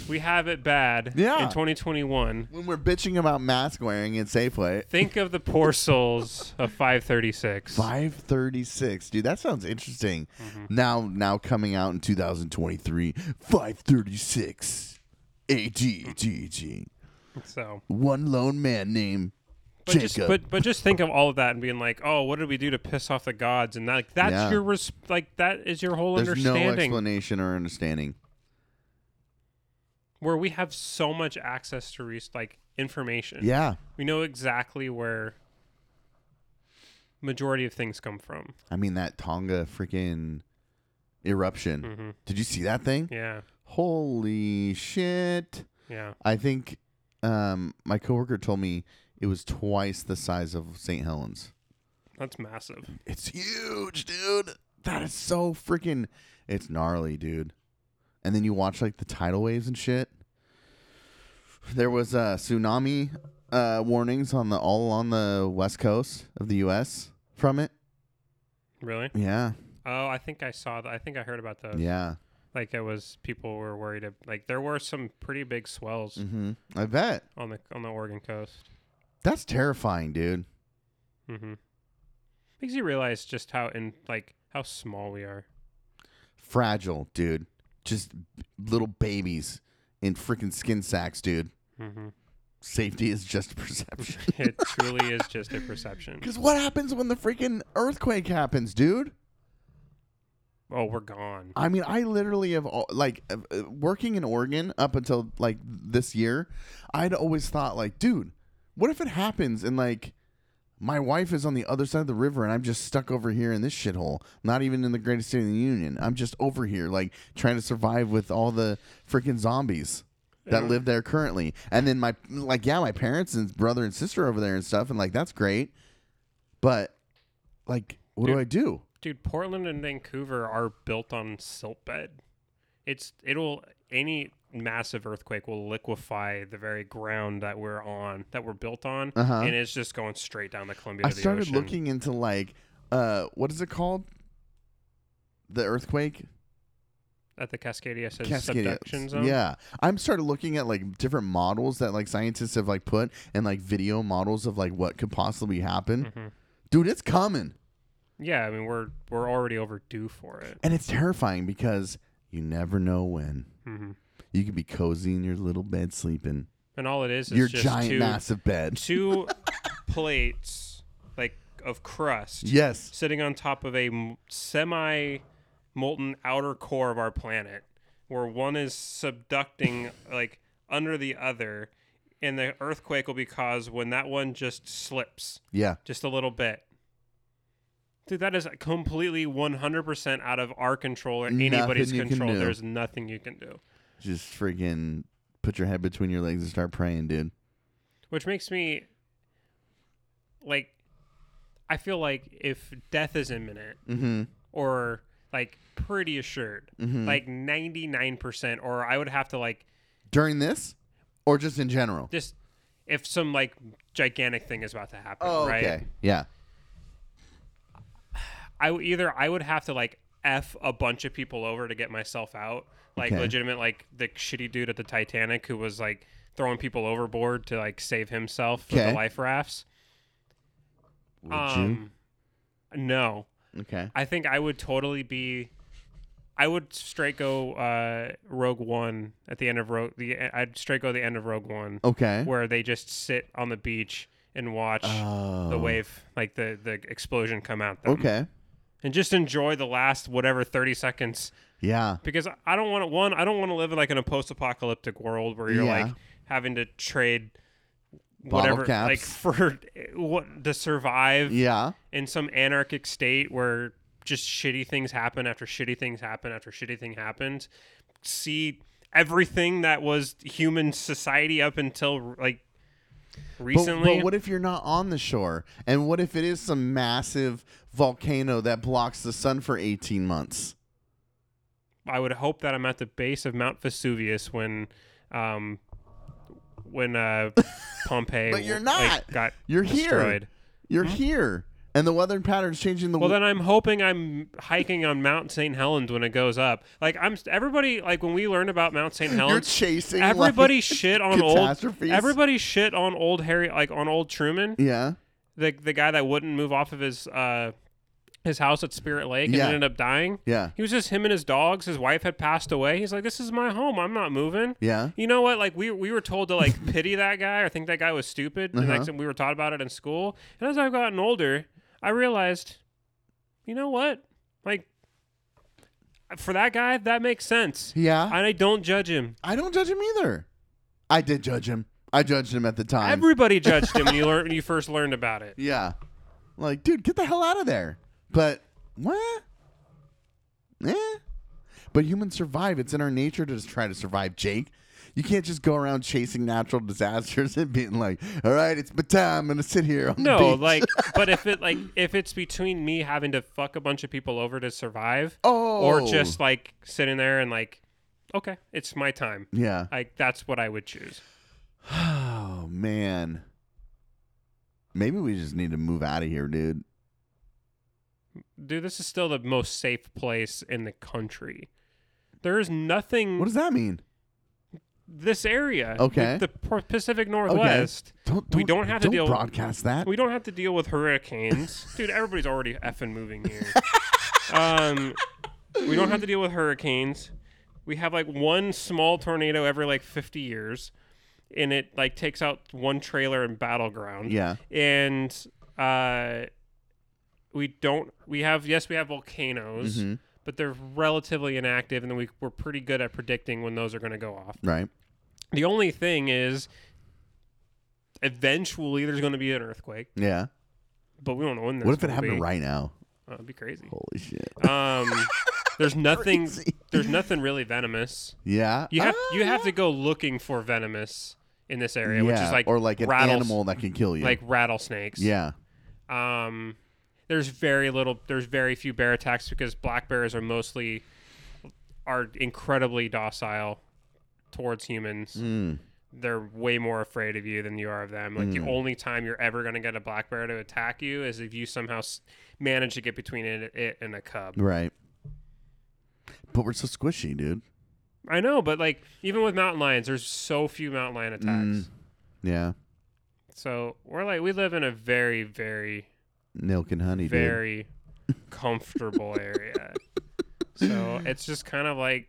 we have it bad Yeah. in 2021, When we're bitching about mask wearing at Safeway. think of the poor souls of 536. 536. Dude, that sounds interesting. Mm-hmm. Now now coming out in 2023. 536. ATGG. So One lone man named But Jacob. just, but but just think of all of that and being like, oh, what did we do to piss off the gods? And that, like that's Yeah. your res- like that is your whole There's no understanding. explanation or understanding. where we have so much access to res- like information. Yeah. we know exactly where majority of things come from. I mean that Tonga freaking eruption. Mhm. Did you see that thing? Yeah, Holy shit. yeah. I think um, my coworker told me it was twice the size of St. Helens. That's massive. It's huge, dude. That is so freaking. It's gnarly, dude. And then you watch like the tidal waves and shit. There was uh, tsunami uh, warnings on the all along the west coast of the U.S. from it. Really? Yeah, Oh, I think I saw that. I think I heard about those. yeah. Like it was people were worried. Of, like there were some pretty big swells hmm I bet on the on the Oregon coast. that's terrifying, dude. Mm-hmm. Makes you realize just how in like how small we are. Fragile, dude. Just little babies in freaking skin sacks, dude. Mm-hmm. safety is just a perception. It truly is just a perception. Because what happens when the freaking earthquake happens, dude? Oh, we're gone. I mean, I literally have al- like uh, uh, working in Oregon up until like this year. I'd always thought like, dude, what if it happens and like my wife is on the other side of the river and I'm just stuck over here in this shithole, not even in the greatest state in the union. I'm just over here like trying to survive with all the freaking zombies that Yeah. live there currently. And then my like yeah, my parents and brother and sister over there and stuff and like that's great. But like what do I do? Dude, Portland and Vancouver are built on silt bed. It's it'll any massive earthquake will liquefy the very ground that we're on, that we're built on, Uh-huh. and it's just going straight down the Columbia I the started ocean. looking into like uh what is it called? The earthquake at the Cascadia says Cascadia. subduction zone. Yeah, I'm started looking at like different models that like scientists have like put and like video models of like what could possibly happen. Mhm. Dude, it's coming, Yeah, I mean we're we're already overdue for it. and it's terrifying because you never know when. hmm You could be cozy in your little bed sleeping, And all it is is your just giant two, massive bed. two plates like of crust Yes, sitting on top of a semi molten outer core of our planet where one is subducting like under the other and the earthquake will be caused when that one just slips yeah. just a little bit Dude, that is completely 100% out of our control or anybody's Nothing you can control. do. There's nothing you can do. Just freaking put your head between your legs and start praying, dude. Which makes me like I feel like if death is imminent Mm-hmm. or like pretty assured, Mhm. like 99% or I would have to like During this, or just in general. just if some like gigantic thing is about to happen, Oh, right? okay. Yeah. I w- either I would have to like f a bunch of people over to get myself out, like Okay. legitimate, like the shitty dude at the Titanic who was like throwing people overboard to like save himself Okay. the life rafts. Would um, no. Okay. I think I would totally be. I would straight go uh, Rogue One at the end of Rogue. The I'd straight go the end of Rogue One, Okay. where they just sit on the beach and watch Oh. the wave, like the the explosion come out. Them. Okay. And just enjoy the last whatever 30 seconds Yeah. because i don't want to one i don't want to live in like in a post-apocalyptic world where you're Yeah. like having to trade whatever like for eh, what to survive Yeah. in some anarchic state where just shitty things happen after shitty things happen after shitty thing happens see everything that was human society up until like But, recently but what if you're not on the shore? And what if it is some massive volcano that blocks the sun for 18 months? I would hope that I'm at the base of Mount Vesuvius when, um, when uh, Pompeii But you're like, not. got You're here. You're here. And the weather pattern's changing the Well, w- then I'm hoping I'm hiking on Mount St. Helens when it goes up. Like I'm everybody like when we learn about Mount St. You're Helens, chasing everybody like, shit on old everybody shit on old Harry like on old Truman, Yeah. the the guy that wouldn't move off of his uh his house at Spirit Lake and Yeah. ended up dying. Yeah. He was just him and his dogs. His wife had passed away. He's like, "This is my home. I'm not moving." Yeah. You know what? Like we we were told to like pity that guy or think that guy was stupid, and Uh-huh. like we were taught about it in school. And as I've gotten older, I realized, you know what? Like for that guy, that makes sense. Yeah. And I don't judge him. I don't judge him either. I did judge him. I judged him at the time. Everybody judged him when you learned when you first learned about it. yeah. Like, dude, get the hell out of there. But what? Eh. But humans survive. It's in our nature to just try to survive, Jake. You can't just go around chasing natural disasters and being like, "All right, it's my time. I'm gonna sit here on the No, beach." like, but if it like if it's between me having to fuck a bunch of people over to survive, oh, or just like sitting there and like, okay, it's my time. yeah. Like that's what I would choose. Oh man. Maybe we just need to move out of here, dude. Dude, this is still the most safe place in the country. There is nothing. What does that mean? this area? Okay. the, the Pacific Northwest. Don't, We don't have to don't deal- broadcast that. We don't have to deal with hurricanes, dude. Everybody's already effing moving here. um, we don't have to deal with hurricanes. We have like one small tornado every like 50 years, and it like takes out one trailer in Battle Ground. Yeah. and uh, we don't. We have yes, we have volcanoes, Mm-hmm. but they're relatively inactive, and then we we're pretty good at predicting when those are going to go off. Right. The only thing is, eventually there's going to be an earthquake, Yeah. but we don't know when. What if it happened be. right now? Oh, it'd be crazy. Holy shit. Um, there's nothing. Crazy. There's nothing really venomous. Yeah. You have Ah, you have to go looking for venomous in this area, which is like or like an rattles- animal that can kill you. like rattlesnakes. yeah. Um, there's very little. There's very few bear attacks because black bears are mostly are incredibly docile towards humans. Mm. They're way more afraid of you than you are of them. Like the only time you're ever going to get a black bear to attack you is if you somehow s- manage to get between it, it and a cub. Right. But we're so squishy, dude. I know, but like even with mountain lions, there's so few mountain lion attacks. Mm. Yeah. So we're like we live in a very, very, Milk and honey, dude. very comfortable area. So it's just kind of like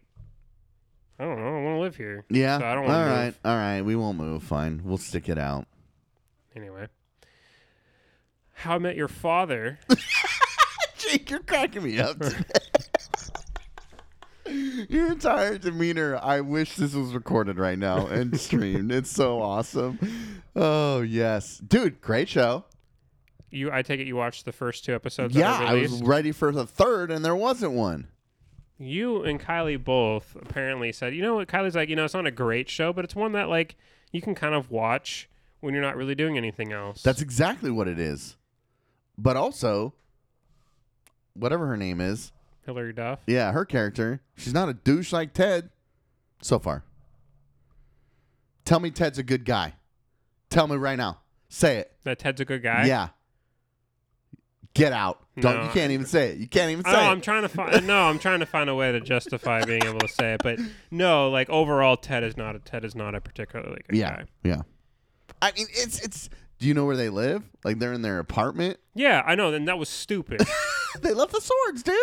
I don't know. I want to live here. Yeah. So I don't All right. move. All right. We won't move. Fine. We'll stick it out. Anyway, How I Met Your Father. Jake, you're cracking me up. Your entire demeanor. I wish this was recorded right now and streamed. It's so awesome. Oh yes, dude, great show. You, I take it you watched the first two episodes. Yeah, I was ready for the third, and there wasn't one. You and Kylie both apparently said, you know what? Kylie's like, you know, it's not a great show, but it's one that like you can kind of watch when you're not really doing anything else. That's exactly what it is. But also, whatever her name is, Hilary Duff. yeah, her character, she's not a douche like Ted. So far. Tell me Ted's a good guy. Tell me right now. Say it. That Ted's a good guy. Yeah. Get out. Don't No. you can't even say it. You can't even oh, say know, it. I'm trying to find. no, I'm trying to find a way to justify being able to say it, but no, like overall, Ted is not a Ted is not a particularly good yeah. guy. Yeah. I mean, it's it's. Do you know where they live? Like they're in their apartment. Yeah, I know. Then that was stupid. they left the swords, dude.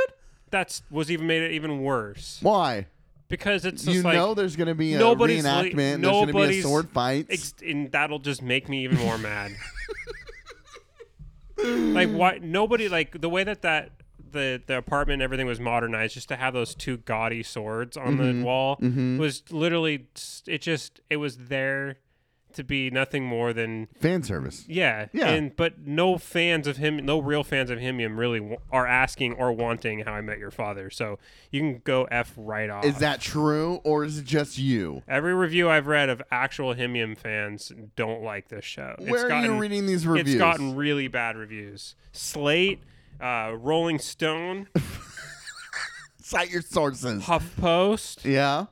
That's was even made it even worse Why? because it's You like know there's gonna be a nobody's reenactment. li- there's gonna be a sword fight. ex- and that'll just make me even more mad. like why nobody like the way that that the the apartment and everything was modernized just to have those two gaudy swords on Mm-hmm. the wall was literally it just it was there to be nothing more than Fan service. yeah Yeah. and but no fans of him no real fans of HIMYM really w- are asking or wanting how i met your father so you can go f right off Is that true, or is it just you? Every review I've read of actual HIMYM fans don't like this show. It's Where are gotten, you reading these reviews? It's gotten really bad reviews. Slate, uh, Rolling Stone, Cite your sources. HuffPost. Yeah.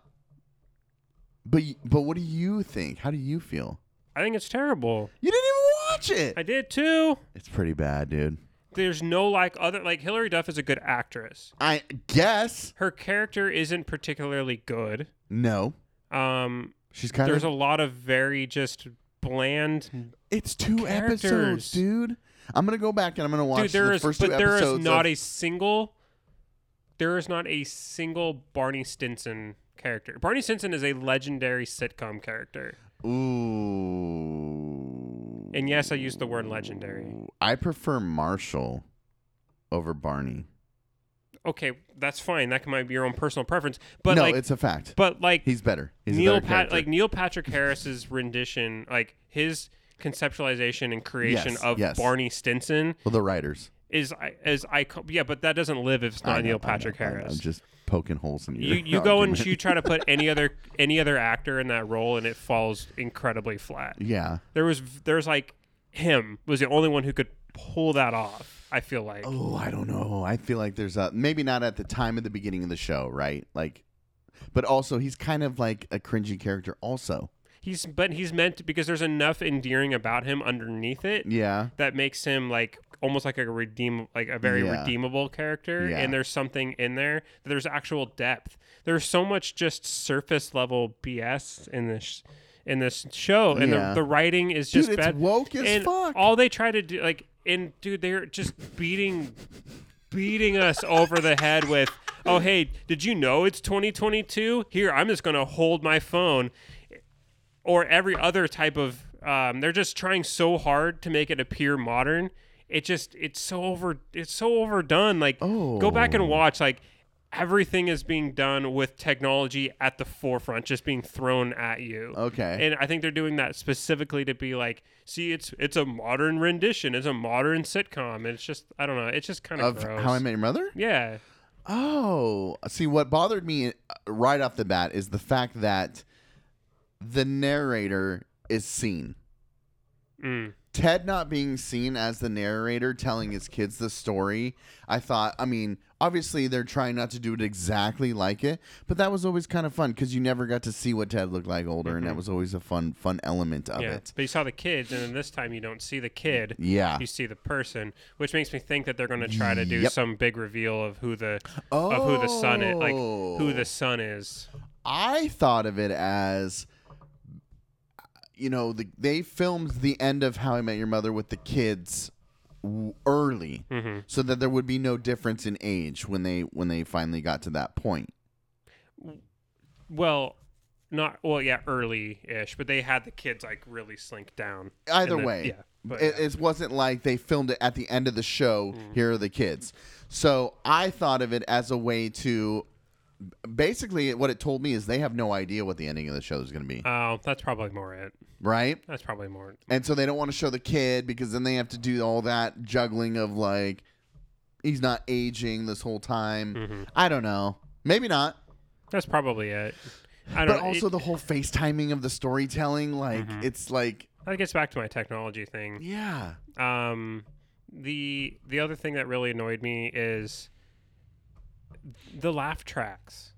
But but what do you think? How do you feel? I think it's terrible. You didn't even watch it. I did too. It's pretty bad, dude. There's no like other like Hilary Duff is a good actress. I guess Her character isn't particularly good. no. Um, She's kind of there's a lot of very just bland. it's two episodes, dude. I'm gonna go back and I'm gonna watch Dude, there the is, first but two there is episodes. not of- a single. There is not a single Barney Stinson character. Barney Stinson is a legendary sitcom character, Ooh. and yes, I use the word legendary. I prefer Marshall over Barney. Okay, that's fine. That might be your own personal preference, but no, like, it's a fact. but like He's better. He's Neil better Pat, like Neil Patrick Harris's rendition, like his conceptualization and creation Yes, of yes. Barney Stinson well, the writers. is is icon. Yeah, but that doesn't live if it's not know, Neil I know, Patrick I know. Harris. I'm just poking holes in you you go and you try to put any other any other actor in that role and it falls incredibly flat. Yeah. There was there's like him was the only one who could pull that off. I feel like Oh, I don't know. I feel like there's a maybe not at the time of the beginning of the show, right? Like, but also he's kind of like a cringy character, also. he's but he's meant to, because there's enough endearing about him underneath it Yeah. that makes him like almost like a redeem like a very Yeah. redeemable character Yeah. and there's something in there that there's actual depth. There's so much just surface level BS in this in this show and Yeah. the, the writing is Dude, just it's bad. woke as and fuck. all they try to do like and dude they're just beating beating us over the head with oh hey did you know it's 2022 here i'm just gonna hold my phone or every other type of. Um, they're just trying so hard to make it appear modern. It just it's so over it's so overdone. Like go back Oh. and watch like everything is being done with technology at the forefront, just being thrown at you. Okay. And I think they're doing that specifically to be like, see, it's it's a modern rendition, it's a modern sitcom. And it's just I don't know, it's just kind of of gross. How I Met Your Mother? yeah. Oh, see, what bothered me uh, right off the bat is the fact that the narrator is seen. Mm. Ted not being seen as the narrator telling his kids the story, I thought, I mean, obviously they're trying not to do it exactly like it, but that was always kind of fun because you never got to see what Ted looked like older, and that was always a fun, fun element of Mm-hmm. Yeah, it. but you saw the kids, and then this time you don't see the kid. Yeah. You see the person, which makes me think that they're going to try to do Yep. some big reveal of who the of who the son is, like who Oh. the son is. I thought of it as, you know, the, they filmed the end of How I Met Your Mother with the kids w- early, Mm-hmm. so that there would be no difference in age when they when they finally got to that point. Well, not well, yeah, early-ish, but they had the kids like really slink down. Either then- way, yeah. But, it, yeah. it wasn't like they filmed it at the end of the show. Mm-hmm. Here are the kids. So I thought of it as a way to. Basically, what it told me is they have no idea what the ending of the show is going to be, Oh, that's probably more it. right? That's probably more. It. And so they don't want to show the kid because then they have to do all that juggling of like he's not aging this whole time. Mm-hmm. I don't know. Maybe not. That's probably it. I don't But know. also it, the whole FaceTiming of the storytelling, like Mm-hmm. it's like that gets back to my technology thing. yeah. Um, the the other thing that really annoyed me is the laugh tracks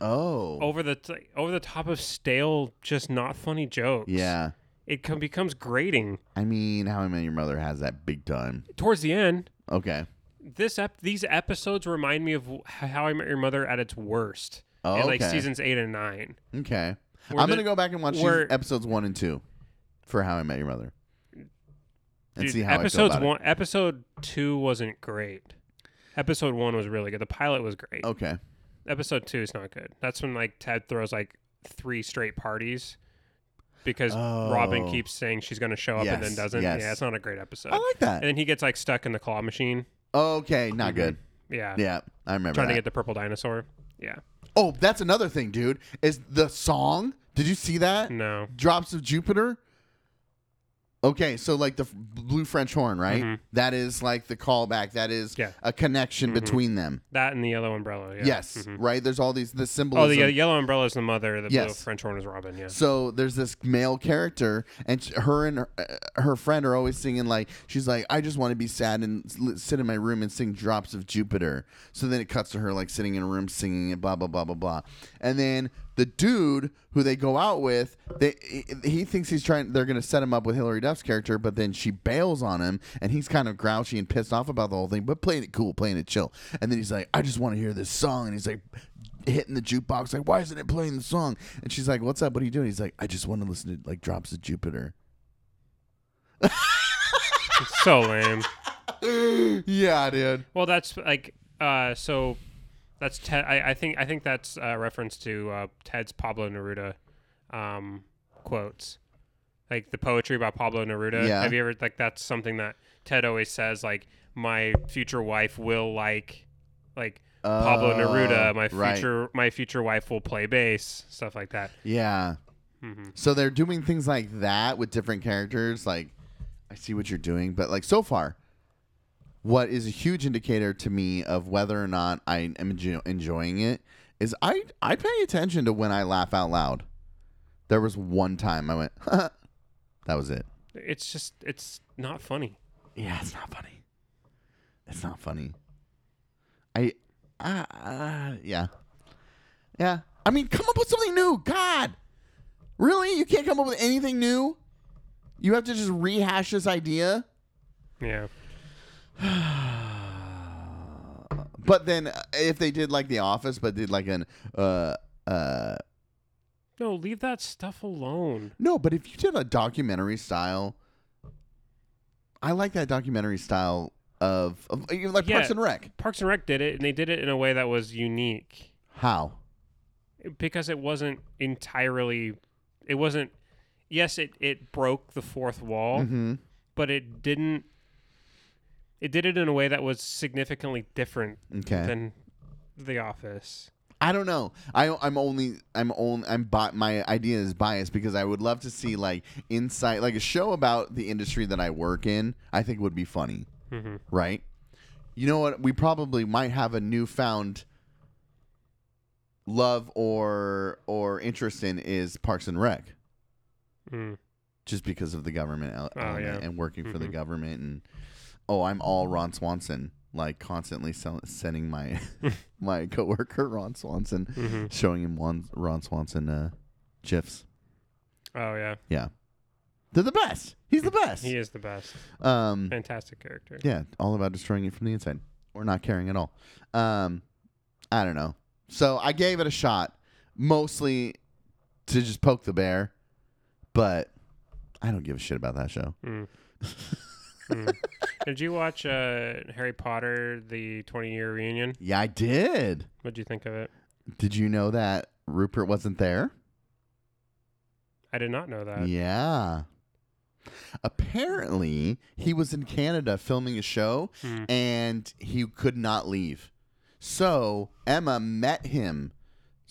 Oh. over the t- over the top of stale, just not funny jokes. Yeah. it com- becomes grating I mean, How I Met Your Mother has that big time. towards the end. Okay. This ep- these episodes remind me of How I Met Your Mother at its worst. Oh, in like seasons eight and nine. Okay. Where I'm the- gonna go back and watch where- episodes one and two for How I Met Your Mother. And Dude, see how episodes I feel about one, episode two wasn't great. Episode one was really good. The pilot was great. Okay. Episode two is not good. That's when like Ted throws like three straight parties because Robin Oh. keeps saying she's going to show up and then doesn't. yes. Yeah, it's not a great episode. I like that. and then he gets like stuck in the claw machine. Okay, not good. Yeah, Yeah, I remember Mm-hmm. trying that. to get the purple dinosaur. Yeah, Oh, that's another thing, dude. Is the song? Did you see that? no, Drops of Jupiter. Okay, so like the f- blue French horn, right? That is like the callback. That is. Yeah. A connection between them. that and the yellow umbrella. Yeah. Yes, Mhm. right. There's all these the symbolism. Oh, the ye- yellow umbrella is the mother. The blue Yes. French horn is Robin. Yeah. So there's this male character, and sh- her and her, uh, her friend are always singing like she's like, "I just want to be sad and s- sit in my room and sing drops of Jupiter." So then it cuts to her like sitting in a room singing it, blah blah blah blah blah, and then the dude who they go out with, they he thinks he's trying. They're gonna set him up with Hilary Duff's character, but then she bails on him, and he's kind of grouchy and pissed off about the whole thing, but playing it cool, playing it chill. And then he's like, "I just want to hear this song," and he's like hitting the jukebox like why isn't it playing the song and she's like what's up what are you doing he's like i just want to listen to like drops of jupiter It's so lame. yeah dude Well, that's like uh, so. That's Ted. I, I think I think that's a reference to uh, Ted's Pablo Neruda um, quotes, like the poetry about Pablo Neruda. Yeah. Have you ever like that's something that Ted always says like my future wife will like like Pablo Oh, Neruda. My right. future my future wife will play bass. Stuff like that. yeah Mhm. so they're doing things like that with different characters like i see what you're doing but like so far what is a huge indicator to me of whether or not i am enjo- enjoying it is i i pay attention to when i laugh out loud there was one time i went that was it It's just it's not funny. Yeah, it's not funny. It's not funny. I, uh, uh, yeah, yeah. I mean, come up with something new. God, really? You can't come up with anything new. You have to just rehash this idea. Yeah. But then, uh, if they did like The Office, but did like an, uh, uh, No, leave that stuff alone. no. But if you did a documentary style, I like that documentary style of, of like Yeah. Parks and Rec. Parks and Rec did it, and they did it in a way that was unique. How? because it wasn't entirely it wasn't. Yes, it it broke the fourth wall, Mm-hmm. but it didn't. It did it in a way that was significantly different Okay. than The Office. I don't know. I I'm only I'm only I'm bi- my idea is biased because I would love to see like insight like a show about the industry that I work in. I think would be funny, hmm right? You know what? We probably might have a newfound love or or interest in is Parks and Rec, Mm. just because of the government Oh, yeah. and working for the Mhm. government and oh, I'm all Ron Swanson. Like constantly sell- sending my my coworker Ron Swanson hmm showing him Ron, Ron Swanson uh, gifs. Oh yeah, Yeah, they're the best. He's the best. he is the best. Um, Fantastic character. yeah, all about destroying it from the inside or not caring at all. Um, I don't know. So I gave it a shot, mostly to just poke the bear, but I don't give a shit about that show. Mm. Mm. Did you watch uh, Harry Potter: The Twenty Year Reunion? Yeah, I did. What'd you think of it? Did you know that Rupert wasn't there? I did not know that. yeah. Apparently, he was in Canada filming a show Hmm. and he could not leave. So Emma met him.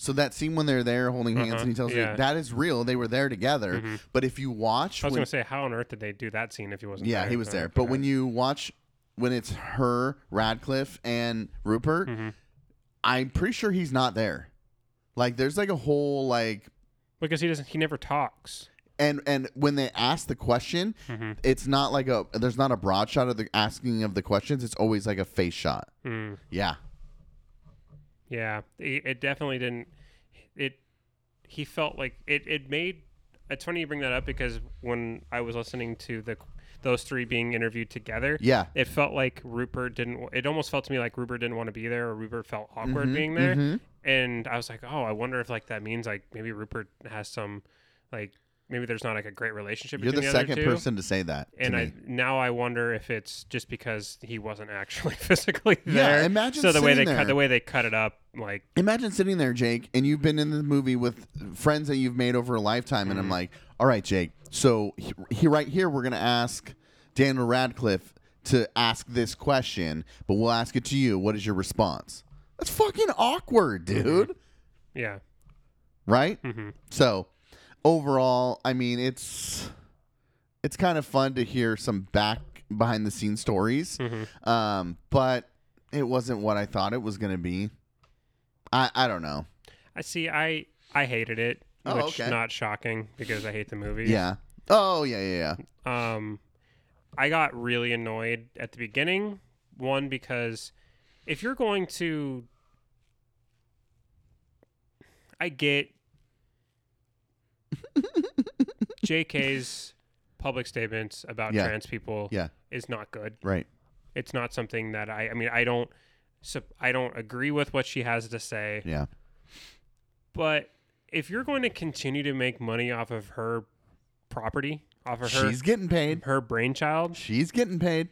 So that scene when they're there holding hands Uh-huh, and he tells yeah. her that is real. They were there together. Mhm. But if you watch, I was when- gonna say, how on earth did they do that scene if he wasn't? yeah, there? he was there. But when you watch when it's her, Radcliffe, and Rupert, Mhm. I'm pretty sure he's not there. Like there's like a whole like because he doesn't, he never talks. and and when they ask the question, Mhm. it's not like a there's not a broad shot of the asking of the questions. It's always like a face shot. Mm. Yeah. Yeah, it, it definitely didn't. It he felt like it. It made. It's funny you bring that up because when I was listening to the those three being interviewed together, Yeah. it felt like Rupert didn't. It almost felt to me like Rupert didn't want to be there, or Rupert felt awkward Mhm, being there. mhm. And I was like, oh, I wonder if like that means like maybe Rupert has some like maybe there's not like a great relationship. You're the the, second person to say that. to And I me. now I wonder if it's just because he wasn't actually physically there. Yeah, there. imagine so the way they sitting cut there. the way they cut it up, like Imagine sitting there, Jake, and you've been in the movie with friends that you've made over a lifetime, and Mm-hmm. I'm like, all right, Jake. So he, he right here, we're gonna ask Daniel Radcliffe to ask this question, but we'll ask it to you. What is your response? That's fucking awkward, Mm-hmm. dude. yeah. Right? Mm-hmm. So overall, I mean, it's it's kind of fun to hear some back behind the scenes stories, hmm um, but it wasn't what I thought it was gonna be. I I don't know. I see. I I hated it, Oh, which okay. not shocking because I hate the movie. Yeah. Oh yeah yeah yeah. Um, I got really annoyed at the beginning. One because if you're going to, I get JK's public statements about Yeah. trans people Yeah. is not good. Right. It's not something that I. I mean, I don't. sup- I don't agree with what she has to say. Yeah. But if you're going to continue to make money off of her property, off of her She's getting paid. her brainchild, She's getting paid.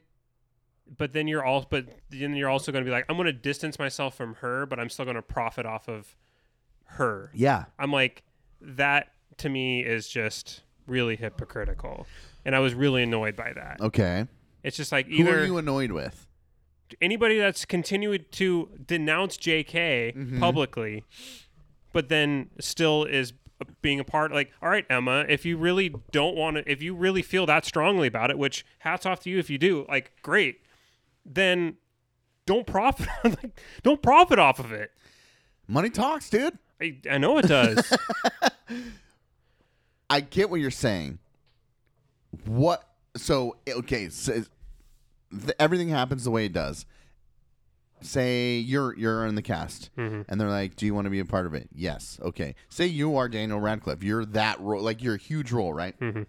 but then you're all but then you're also going to be like, I'm going to distance myself from her, but I'm still going to profit off of her. Yeah. I'm like, that to me is just really hypocritical, and I was really annoyed by that. Okay. It's just like Who either are you annoyed with? anybody that's continued to denounce JK Mm-hmm. publicly, but then still is being a part. Like, all right, Emma, if you really don't want to, if you really feel that strongly about it, which hats off to you if you do, like, great, then don't profit. like, don't profit off of it. Money talks, dude. I, I know it does. I get what you're saying. What? So okay, so th- everything happens the way it does. Say you're you're in the cast, Mhm. and they're like, "Do you want to be a part of it?" Yes. Okay. Say you are Daniel Radcliffe. You're that role, like you're a huge role, right? Mhm.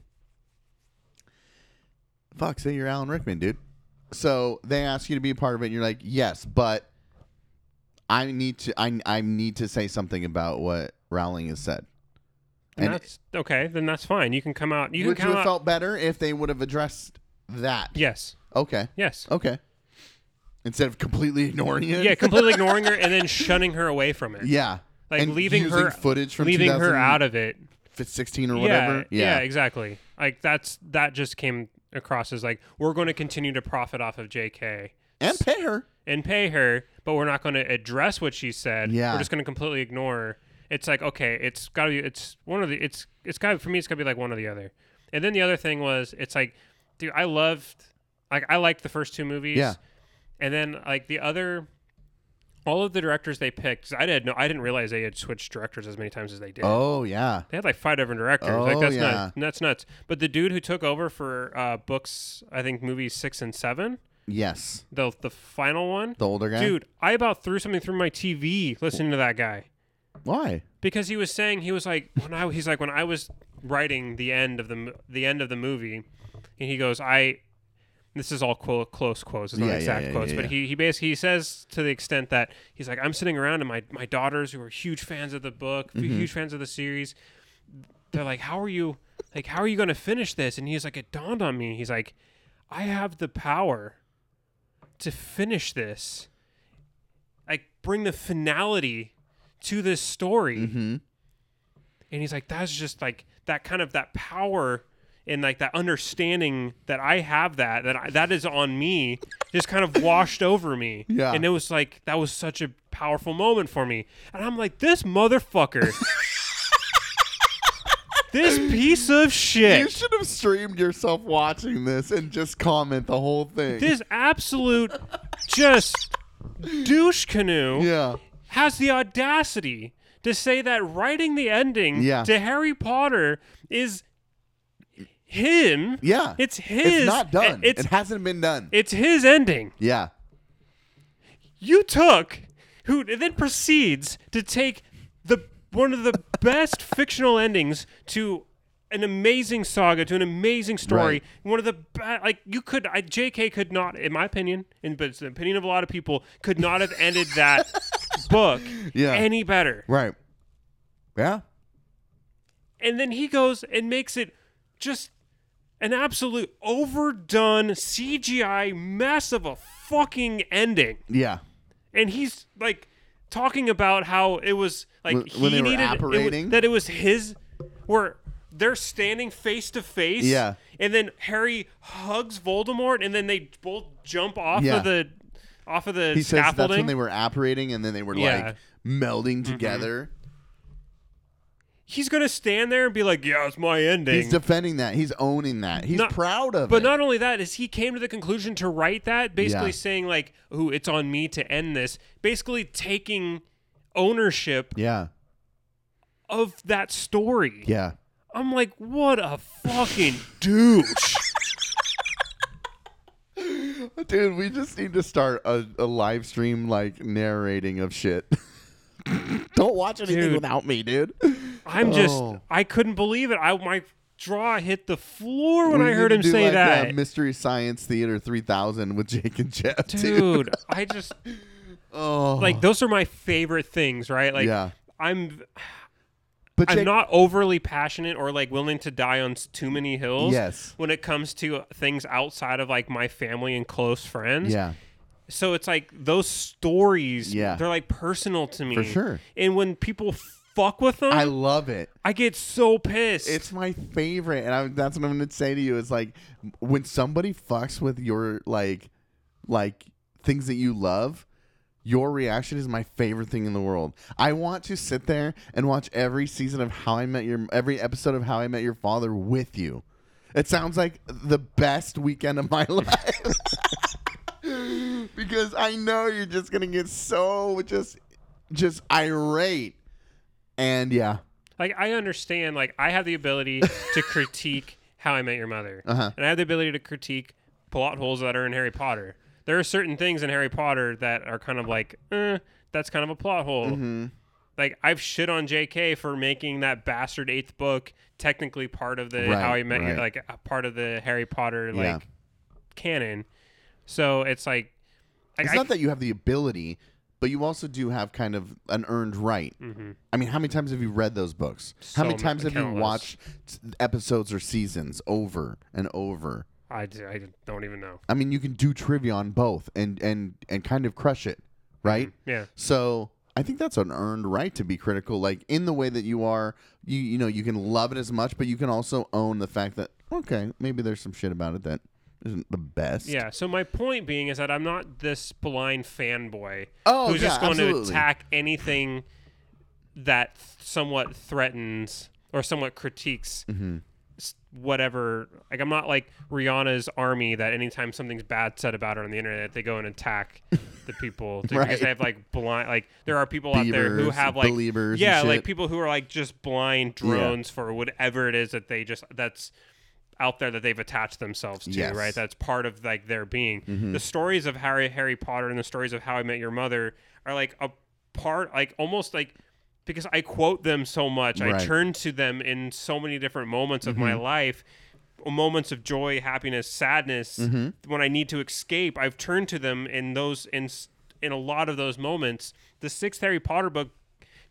Fuck. Say you're Alan Rickman, dude. So they ask you to be a part of it, and you're like, "Yes," but I need to. I I need to say something about what Rowling has said. And, And- that's okay. Then that's fine. You can come out. You Would you have out. felt better if they would have addressed that? yes. Okay. Yes. Okay. Instead of completely ignoring it. Yeah, completely ignoring her and then shunning her away from it. yeah. Like And leaving using her footage from leaving her out of it f- 16 or whatever. Yeah, yeah, exactly. Like that's that just came across as like we're going to continue to profit off of JK and pay her. and pay her, but we're not going to address what she said. Yeah. we're just going to completely ignore. her. It's like okay, it's got to be. It's one of the. It's it's got for me. It's got to be like one or the other. And then the other thing was, it's like, dude, I loved, like, I liked the first two movies. Yeah. And then like the other, all of the directors they picked, I didn't know, I didn't realize they had switched directors as many times as they did. Oh yeah. They had like five different directors. Oh, like that's yeah. nuts. That's nuts. But the dude who took over for uh, books, I think movies six and seven, Yes. the the final one, The older guy. dude, I about threw something through my TV listening to that guy Why? because he was saying he was like when I he's like when I was writing the end of the the end of the movie, and he goes I. This is all quote, close quotes, it's not Yeah, exact yeah, quotes, yeah, but yeah. he, he basically he says to the extent that he's like, I'm sitting around and my, my daughters who are huge fans of the book, Mm-hmm. huge fans of the series, they're like, How are you like how are you gonna finish this? And he's like, It dawned on me. He's like, I have the power to finish this. Like bring the finality to this story. Mm-hmm. And he's like, That's just like that kind of that power and like that understanding that I have that that I, that is on me just kind of washed over me. Yeah. And it was like that was such a powerful moment for me. And I'm like, this motherfucker. this piece of shit. You should have streamed yourself watching this and just comment the whole thing. This absolute just douche canoe yeah. Has the audacity to say that writing the ending Yeah. to Harry Potter is him. Yeah. It's his. It's not done. It's it hasn't been done. it's his ending. yeah. You took who then proceeds to take the one of the best fictional endings to an amazing saga to an amazing story. Right. One of the ba- like you could I, J.K. could not, in my opinion, in but it's the opinion of a lot of people, could not have ended that book Yeah. any better. Right. Yeah. and then he goes and makes it just an absolute overdone CGI mess of a fucking ending. Yeah. And he's like talking about how it was like When- he they were needed it was- that it was his where they're standing face to face. Yeah. And then Harry hugs Voldemort and then they both jump off Yeah. of the off of the He says that's when they were apparating and then they were Yeah. Mm-hmm. like melding together. he's gonna stand there and be like, Yeah, it's my ending. He's defending that. He's owning that. He's Not- proud of But it. not only that, is he came to the conclusion to write that, basically Yeah. saying like, "Ooh, it's on me to end this." Basically taking ownership yeah. of that story. Yeah. I'm like, what a fucking douche. Dude, we just need to start a, a live stream like narrating of shit. Don't watch anything Dude. without me, dude. I'm just, Oh. I couldn't believe it. I my jaw hit the floor when We I need heard to him do, say like, that. Mystery Science Theater 3000 with Jake and Jeff, dude. Dude, I just Oh. like those are my favorite things, right? Like yeah. I'm But I'm Jake, not overly passionate or like willing to die on too many hills. Yes. When it comes to things outside of like my family and close friends. Yeah. So it's like those stories. Yeah. They're like personal to me. For sure. And when people fuck with them, I I, love it. I get so pissed. It's my favorite, and I, that's what I'm going to say to you. Is like when somebody fucks with your like, like things that you love. Your reaction is my favorite thing in the world. I want to sit there and watch every season of How I Met Your, every episode of How I Met Your Father with you. It sounds like the best weekend of my life. because I know you're just gonna get so just, just irate, and yeah, like I understand. Like I have the ability to critique How I Met Your Mother, Uh-huh. and I have the ability to critique plot holes that are in Harry Potter. There are certain things in Harry Potter that are kind of like, eh, that's kind of a plot hole. Mm-hmm. Like I've shit on J.K. for making that bastard eighth book technically part of the Right, How I Met right. like a part of the Harry Potter like Yeah. canon. So it's like, like It's I, not that you have the ability, but you also do have kind of an earned right. I mean, how many times have you read those books? Mm-hmm. So How many ma- times have you watched episodes or seasons over and over? I, I don't even know. I mean, you can do trivia on both and and and kind of crush it, right? Yeah. So, I think that's an earned right to be critical, like in the way that you are. You you know you can love it as much, but you can also own the fact that okay, maybe there's some shit about it that isn't the best. Yeah. So my point being is that I'm not this blind fanboy Oh, who's yeah, just going absolutely. to attack anything that somewhat threatens or somewhat critiques Mm-hmm. Whatever. Like I'm not like Rihanna's army that anytime something's bad said about her on the internet, they go and attack the people Right. because they have like blind. Like there are people out there who have like believers yeah, like people who are like just blind drones for whatever it is that they just that's out there that they've attached themselves to, Yes. right? That's part of like their being. Mm-hmm. The stories of Harry Harry Potter and the stories of How I Met Your Mother are like a part like almost like because I quote them so much. I Right. Mm-hmm. turn to them in so many different moments of my life. Moments of joy, happiness, sadness. Mm-hmm. When I need to escape, I've turned to them in those in in a lot of those moments. The sixth Harry Potter book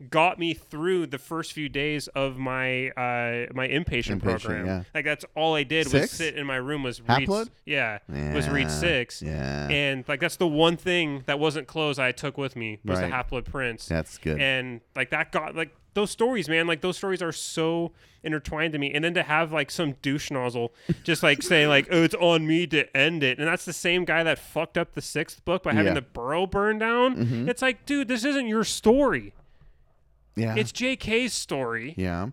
got me through the first few days of my uh my inpatient, Inpatient, program. yeah. Like that's all I did was sit in my room was read Half-Blood? yeah, was read six. yeah. And like that's the one thing that wasn't closed I took with me was the Right. Half Blood Prince. That's good. And like that got like those stories, man, like those stories are so intertwined to me. And then to have like some douche nozzle just like saying like, oh, it's on me to end it. And that's the same guy that fucked up the sixth book by having Yeah. the burrow burned down. Mm-hmm. It's like, dude, this isn't your story. Yeah, It's JK's story. Yeah.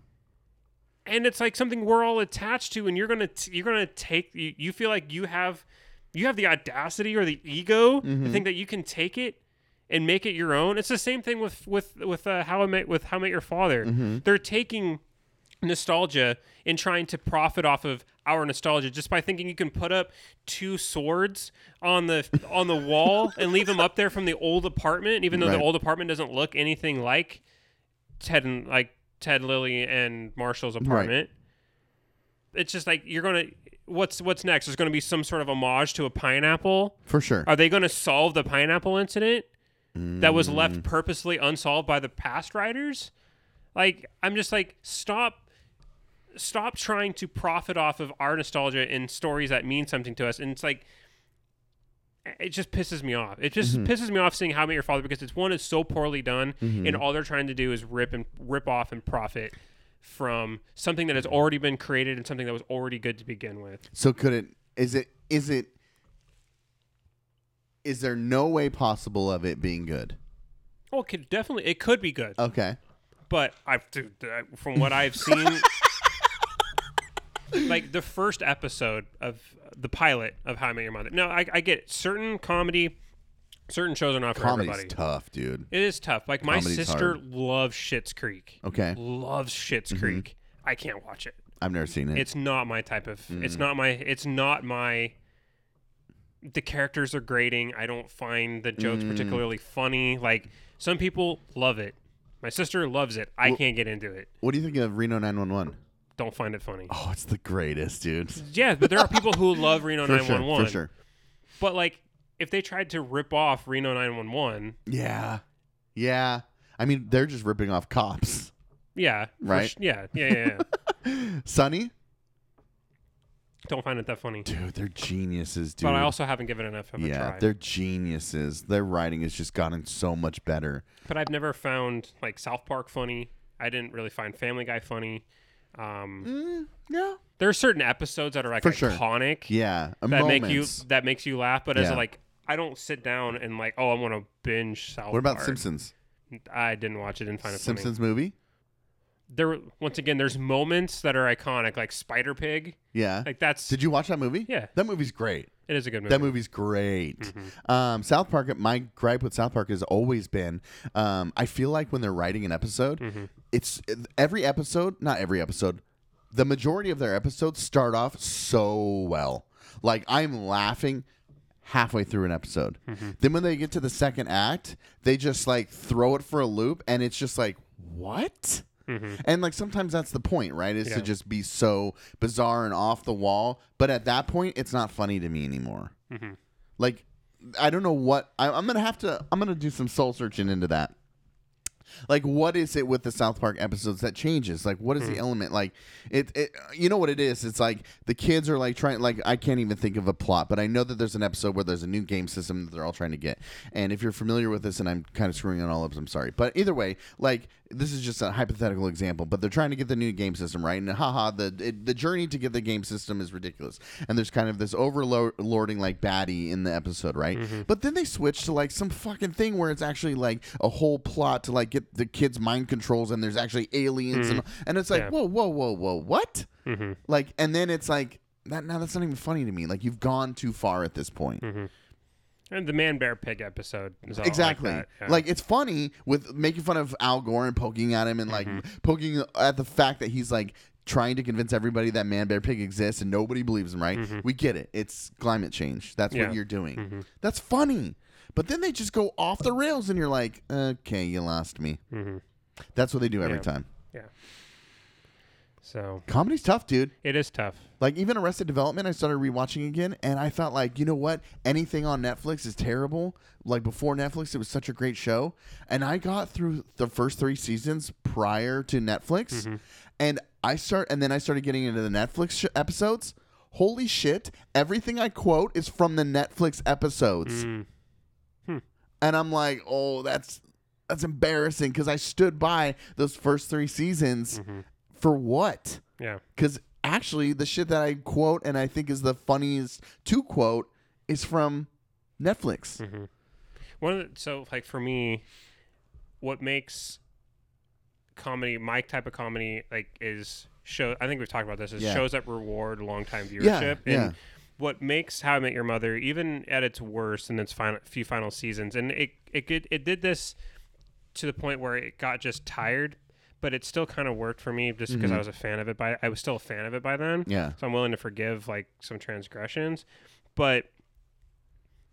and it's like something we're all attached to and you're gonna you're gonna take you, you feel like you have you have the audacity or the ego to think that you can take it and make it your own. It's the same thing with with with uh, how i met with how i met your father. They're taking nostalgia and trying to profit off of our nostalgia just by thinking you can put up two swords on the on the wall and leave them up there from the old apartment even though Right. the old apartment doesn't look anything like Ted and like Ted Lily and Marshall's apartment. It's just like you're gonna what's what's next? There's gonna be some sort of homage to a pineapple. For sure. Are they gonna solve the pineapple incident that was Mm. left purposely unsolved by the past writers? Like I'm just like stop stop trying to profit off of our nostalgia in stories that mean something to us. And it's like it just pisses me off. It just Mm-hmm. pisses me off seeing How I Met Your Father because it's one is so poorly done, and all they're trying to do is rip and rip off and profit from something that has already been created and something that was already good to begin with. So could it? Is it? Is it? Is there no way possible of it being good? Well, it could definitely it could be good, Okay. but I've from what I've seen. like the first episode of the pilot of How I Met Your Mother. No, I, I get it. certain comedy, certain shows are not for Comedy's everybody. tough, dude. It is tough. Like my Comedy's sister hard. loves Schitt's Creek. Okay. Loves Schitt's Creek. I can't watch it. I've never seen it. It's not my type of. Mm. It's not my. It's not my. The characters are grating. I don't find the jokes Mm. particularly funny. Like some people love it. My sister loves it. I can't get into it. what do you think of Reno 911? Don't find it funny. Oh, it's the greatest, dude. Yeah, but there are people who love Reno For sure. 911. For sure. But like, if they tried to rip off Reno 911, Yeah. Yeah. I mean, they're just ripping off cops. yeah, Right. sh- yeah, yeah, yeah. yeah. Sunny? don't find it that funny. Dude, they're geniuses, dude. But I also haven't given enough of a yeah, try. they're geniuses. Their writing has just gotten so much better. But I've never found like South Park funny. I didn't really find Family Guy funny. Um, Yeah. there are certain episodes that are like For sure. iconic Yeah. that moments. make you that makes you laugh. But as Yeah. like, I don't sit down and like, oh, I want to binge South. Park. What about Park. Simpsons? I didn't watch it. Didn't find it funny. Simpsons movie? There, once again, there's moments that are iconic, like Spider Pig. Yeah. Like that's Did you watch that movie? Yeah. That movie's great. it is a good movie. That movie's great. Um, South Park. My gripe with South Park has always been, um, I feel like when they're writing an episode, it's every episode, not every episode, the majority of their episodes start off so well. Like I'm laughing halfway through an episode. Mm-hmm. Then when they get to the second act, they just like throw it for a loop, and it's just like what. Mm-hmm. And like sometimes that's the point, right? Is Yeah. to just be so bizarre and off the wall. But at that point, it's not funny to me anymore. Mm-hmm. Like I don't know what I, I'm gonna have to. I'm gonna do some soul searching into that. Like, what is it with the South Park episodes that changes? Like, what is the hmm. element? Like, it, it, you know what it is? It's like the kids are like trying. Like, I can't even think of a plot, but I know that there's an episode where there's a new game system that they're all trying to get. And if you're familiar with this, and I'm kind of screwing it all up, I'm sorry. But either way, like, this is just a hypothetical example, but they're trying to get the new game system right, and haha, the it, the journey to get the game system is ridiculous. And there's kind of this overlording like baddie in the episode, right? Mm-hmm. But then they switch to like some fucking thing where it's actually like a whole plot to like get the kids' mind controls, and there's actually aliens, and mm-hmm. and it's like Yeah. whoa, whoa, whoa, whoa, what? Mm-hmm. Like, and then it's like that. Now that's not even funny to me. Like you've gone too far at this point. Mm-hmm. And the man bear pig episode is all Exactly. Like, yeah. Like it's funny with making fun of Al Gore and poking at him and like mm-hmm. poking at the fact that he's like trying to convince everybody that man bear pig exists and nobody believes him, right? Mm-hmm. We get it. It's climate change. That's Yeah. what you're doing. Mm-hmm. That's funny. But then they just go off the rails and you're like, "Okay, you lost me." That's what they do every Yeah. time. yeah. So Comedy's tough, dude. it is tough. Like even Arrested Development, I started rewatching again, and I felt like you know what? Anything on Netflix is terrible. Like before Netflix, it was such a great show, and I got through the first three seasons prior to Netflix, mm-hmm. and I start, and then I started getting into the Netflix sh- episodes. Holy shit! Everything I quote is from the Netflix episodes, mm. hmm. and I'm like, oh, that's that's embarrassing because I stood by those first three seasons mm-hmm. For what? Yeah. Because actually, the shit that I quote and I think is the funniest to quote is from Netflix. Mm-hmm. One of the, so like for me, what makes comedy my type of comedy like is show. I think we've talked about this. Is Yeah. shows that reward long time Yeah, viewership. yeah. And what makes How I Met Your Mother, even at its worst in its final few final seasons, and it it, it did this to the point where it got just tired. But it still kind of worked for me just because I was a fan of it. By I was still a fan of it by then. Mm-hmm. Yeah. So I'm willing to forgive like some transgressions, but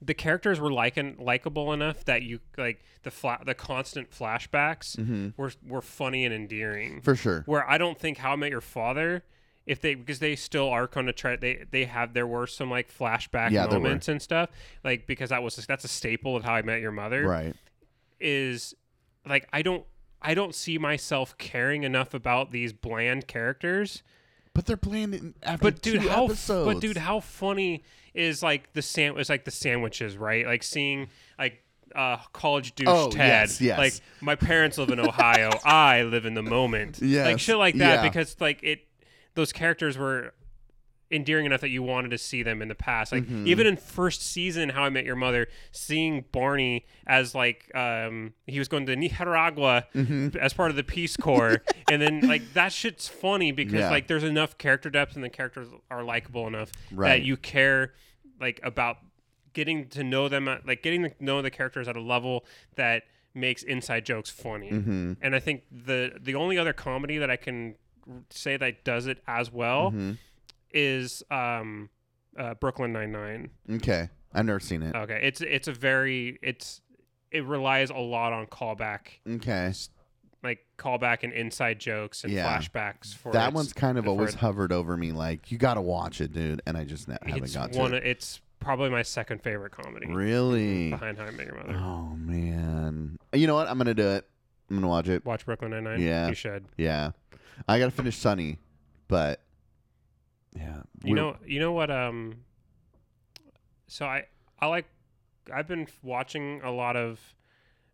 the characters were like likable enough that you like the fla- the constant flashbacks were were funny and endearing. Mm-hmm. For sure. Where I don't think How I Met Your Father, if they because they still are going to try they they have there were some like flashback Yeah, moments and stuff like because that was that's a staple of How I Met Your Mother Right. is like I don't I don't see myself caring enough about these bland characters. But they're playing it after But dude, two how episodes. but dude, how funny is like the sam is like the sandwiches, right? Like seeing like uh college douche Oh, Ted. yes, yes. Like my parents live in Ohio, I live in the moment. Yeah. Like shit like that yeah. because like it those characters were endearing enough that you wanted to see them in the past. Like Mm-hmm. even in first season How I Met Your Mother, seeing Barney as like um he was going to Nicaragua Mm-hmm. as part of the Peace Corps, and then like that shit's funny because Yeah. like there's enough character depth and the characters are likable enough Right. that you care like about getting to know them, at, like getting to know the characters at a level that makes inside jokes funny. Mm-hmm. And I think the the only other comedy that I can say that does it as well Mm-hmm. Is um, uh, Brooklyn Nine Nine. Okay. I've never seen it. Okay, it's it's a very it's it relies a lot on callback, Okay. like callback and inside jokes and Yeah. flashbacks. For That its- one's kind of always it- hovered over me. Like, you got to watch it, dude. And I just ne- haven't It's got one. to it. It's probably my second favorite comedy. Really? Behind How I Met Your Mother. Oh, man. You know what? I'm going to do it. I'm going to watch it. Watch Brooklyn Nine Nine. Yeah. you should. Yeah. I got to finish Sunny, but yeah. You know, you know what? Um, so I I like I've been watching a lot of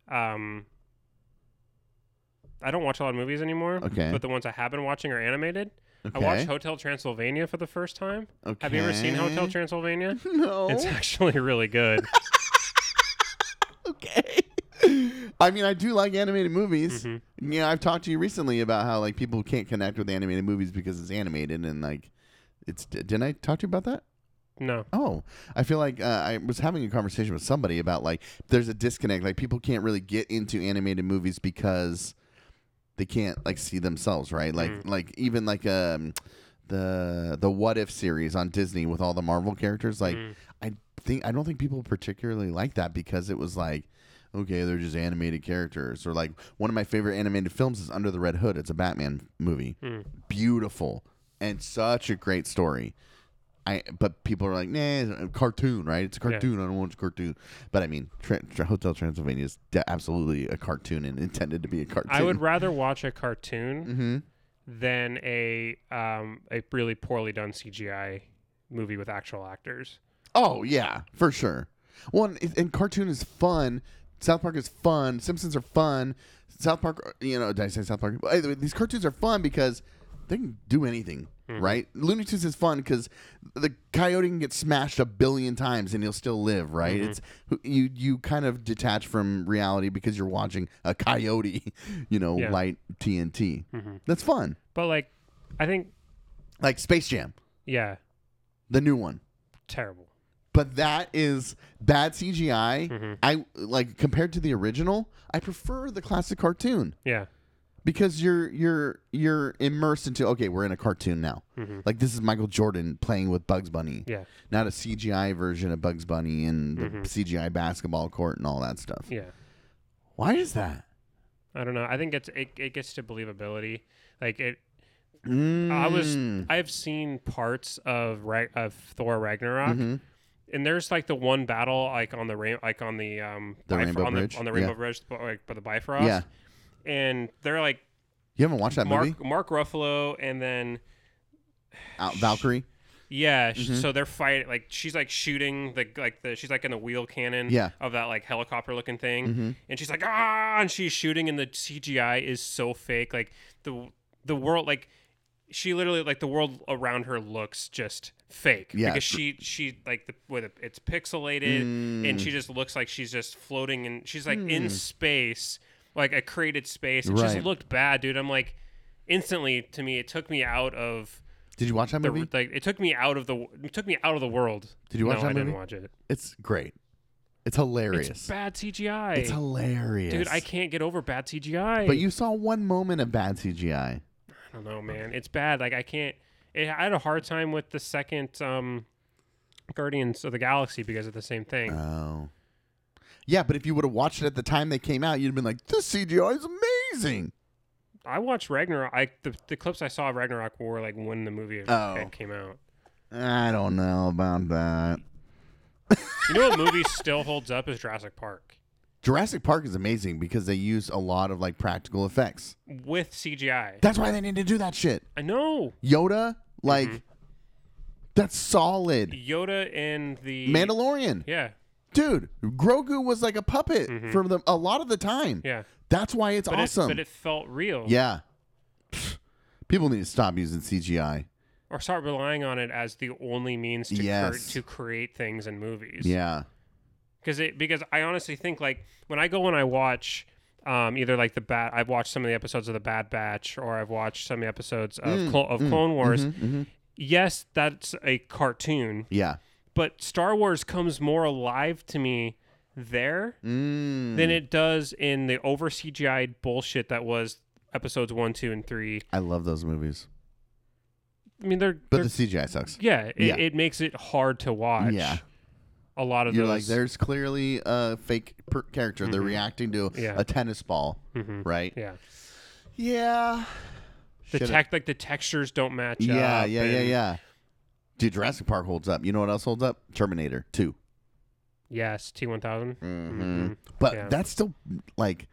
um. I don't watch a lot of movies anymore. Okay. But the ones I have been watching are animated. I watched Hotel Transylvania for the first time. Have you ever seen Hotel Transylvania? No. It's actually really good. okay. I mean, I do like animated movies. Mm-hmm. Yeah, I've talked to you recently about how like people can't connect with animated movies because it's animated and like it's. Didn't I talk to you about that? No. Oh, I feel like uh, I was having a conversation with somebody about like there's a disconnect. Like people can't really get into animated movies because they can't like see themselves, right? Like Mm. like even like um the the What If series on Disney with all the Marvel characters. Like Mm. I think I don't think people particularly like that because it was like. Okay, they're just animated characters. Or like one of my favorite animated films is Under the Red Hood. It's a Batman movie. Mm. Beautiful and such a great story. I but people are like, nah, cartoon, right? It's a cartoon. I don't want a cartoon. But I mean, tra- tra- Hotel Transylvania is de- absolutely a cartoon and intended to be a cartoon. I would rather watch a cartoon Mm-hmm. than a um a really poorly done CGI movie with actual actors. Oh yeah, for sure. One and, and cartoon is fun. South Park is fun. Simpsons are fun. South Park, you know, did I say South Park? But either way, these cartoons are fun because they can do anything, hmm. right? Looney Tunes is fun because the coyote can get smashed a billion times and he'll still live, right? Mm-hmm. It's you you kind of detach from reality because you're watching a coyote, you know, Yeah. light TNT. Mm-hmm. That's fun. But like, I think Like Space Jam, yeah, the new one. terrible. but that is bad CGI. Mm-hmm. I like compared to the original. I prefer the classic cartoon Yeah, because you're you're you're immersed into okay, we're in a cartoon now. Like this is Michael Jordan playing with Bugs Bunny, Mm-hmm. yeah, not a CGI version of Bugs Bunny and the Mm-hmm. CGI basketball court and all that stuff. yeah. Why is that? I don't know. I think it's it, it gets to believability. Like it. I was Mm. I've seen parts of Ra- of Thor Ragnarok, Mm-hmm. and there's like the one battle like on the rain like on the um The Bifro- Rainbow on Bridge? the on the Yeah. Rainbow Bridge like by the Bifrost. Yeah, and they're like you haven't watched that movie, Mark Mark Ruffalo, and then Out Valkyrie? yeah, Mm-hmm. so they're fighting like she's like shooting the like the she's like in the wheel cannon Yeah. Mm-hmm. of that like helicopter looking thing, and she's like ah, and she's shooting, and the CGI is so fake, like the the world like. She literally like the world around her looks just fake Yeah. because she she like the with it, it's pixelated and Mm. she just looks like she's just floating and she's like in space like a created space it just Right. looked bad dude I'm like instantly to me it took me out of Did you watch that the movie? like it took me out of the it took me out of the world. Did you watch no, that I didn't movie? watch it. It's great. It's hilarious. It's bad CGI. It's hilarious, Dude, I can't get over bad CGI. But you saw one moment of bad CGI. I don't know, man. It's bad. Like I can't. It, I had a hard time with the second um, Guardians of the Galaxy because of the same thing. Oh. Yeah, but if you would have watched it at the time they came out, you'd have been like, "This CGI is amazing." I watched Ragnarok. I the, the clips I saw of Ragnarok were like when the movie Oh. came out. I don't know about that. You know what movie still holds up is Jurassic Park Jurassic Park is amazing because they use a lot of like practical effects. with CGI. That's why they need to do that shit. I know Yoda, like, Mm-hmm. that's solid. Yoda and the Mandalorian, Yeah, dude. Grogu was like a puppet for the, a lot of the time. Mm-hmm. yeah. That's why it's But awesome. it but it felt real. yeah. People need to stop using CGI. or start relying on it as the only means to cre- to create things in movies. Yeah. because it because I honestly think like when I go and I watch um, either like the bat I've watched some of the episodes of the Bad Batch or I've watched some of the episodes of Mm, Clo- of Clone Wars. Yes, that's a cartoon, Yeah. But Star Wars comes more alive to me there Mm. than it does in the over CGI bullshit that was episodes one, two, and three. I love those movies. I mean, they're, But they're the CGI sucks. yeah, it, Yeah. it makes it hard to watch. Yeah. a lot of You're those. like, there's clearly a fake per- character. They're reacting to Mm-hmm. Yeah. a tennis ball, Mhm. right? yeah. Yeah. The Should've- tech, like the textures don't match Yeah, up. yeah, yeah, yeah. Dude, Jurassic Park holds up. You know what else holds up? Terminator 2. Yes, T one thousand. Mm-hmm. But Yeah. that's still like,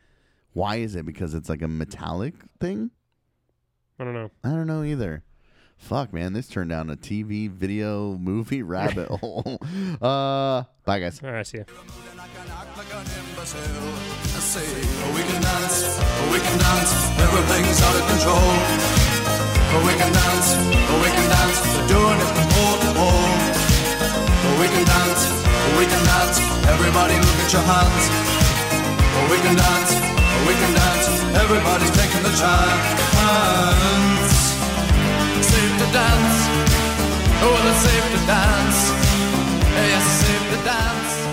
why is it? Because it's like a metallic thing? I don't know. I don't know either. Fuck, man, this turned down a TV, video, movie rabbit hole. Uh, bye, guys. All right, see ya. I can act like an imbecile and say, we can dance, we can dance, everything's out of control. Oh, we can dance, oh, we can dance, we're doing it from pole to pole. Oh, we can dance, oh, we can dance, everybody look at your hands. Oh, we can dance, oh, we can dance, everybody's taking the chance. Safe to dance, oh, well, it's safe to dance. Yes, it's safe to dance.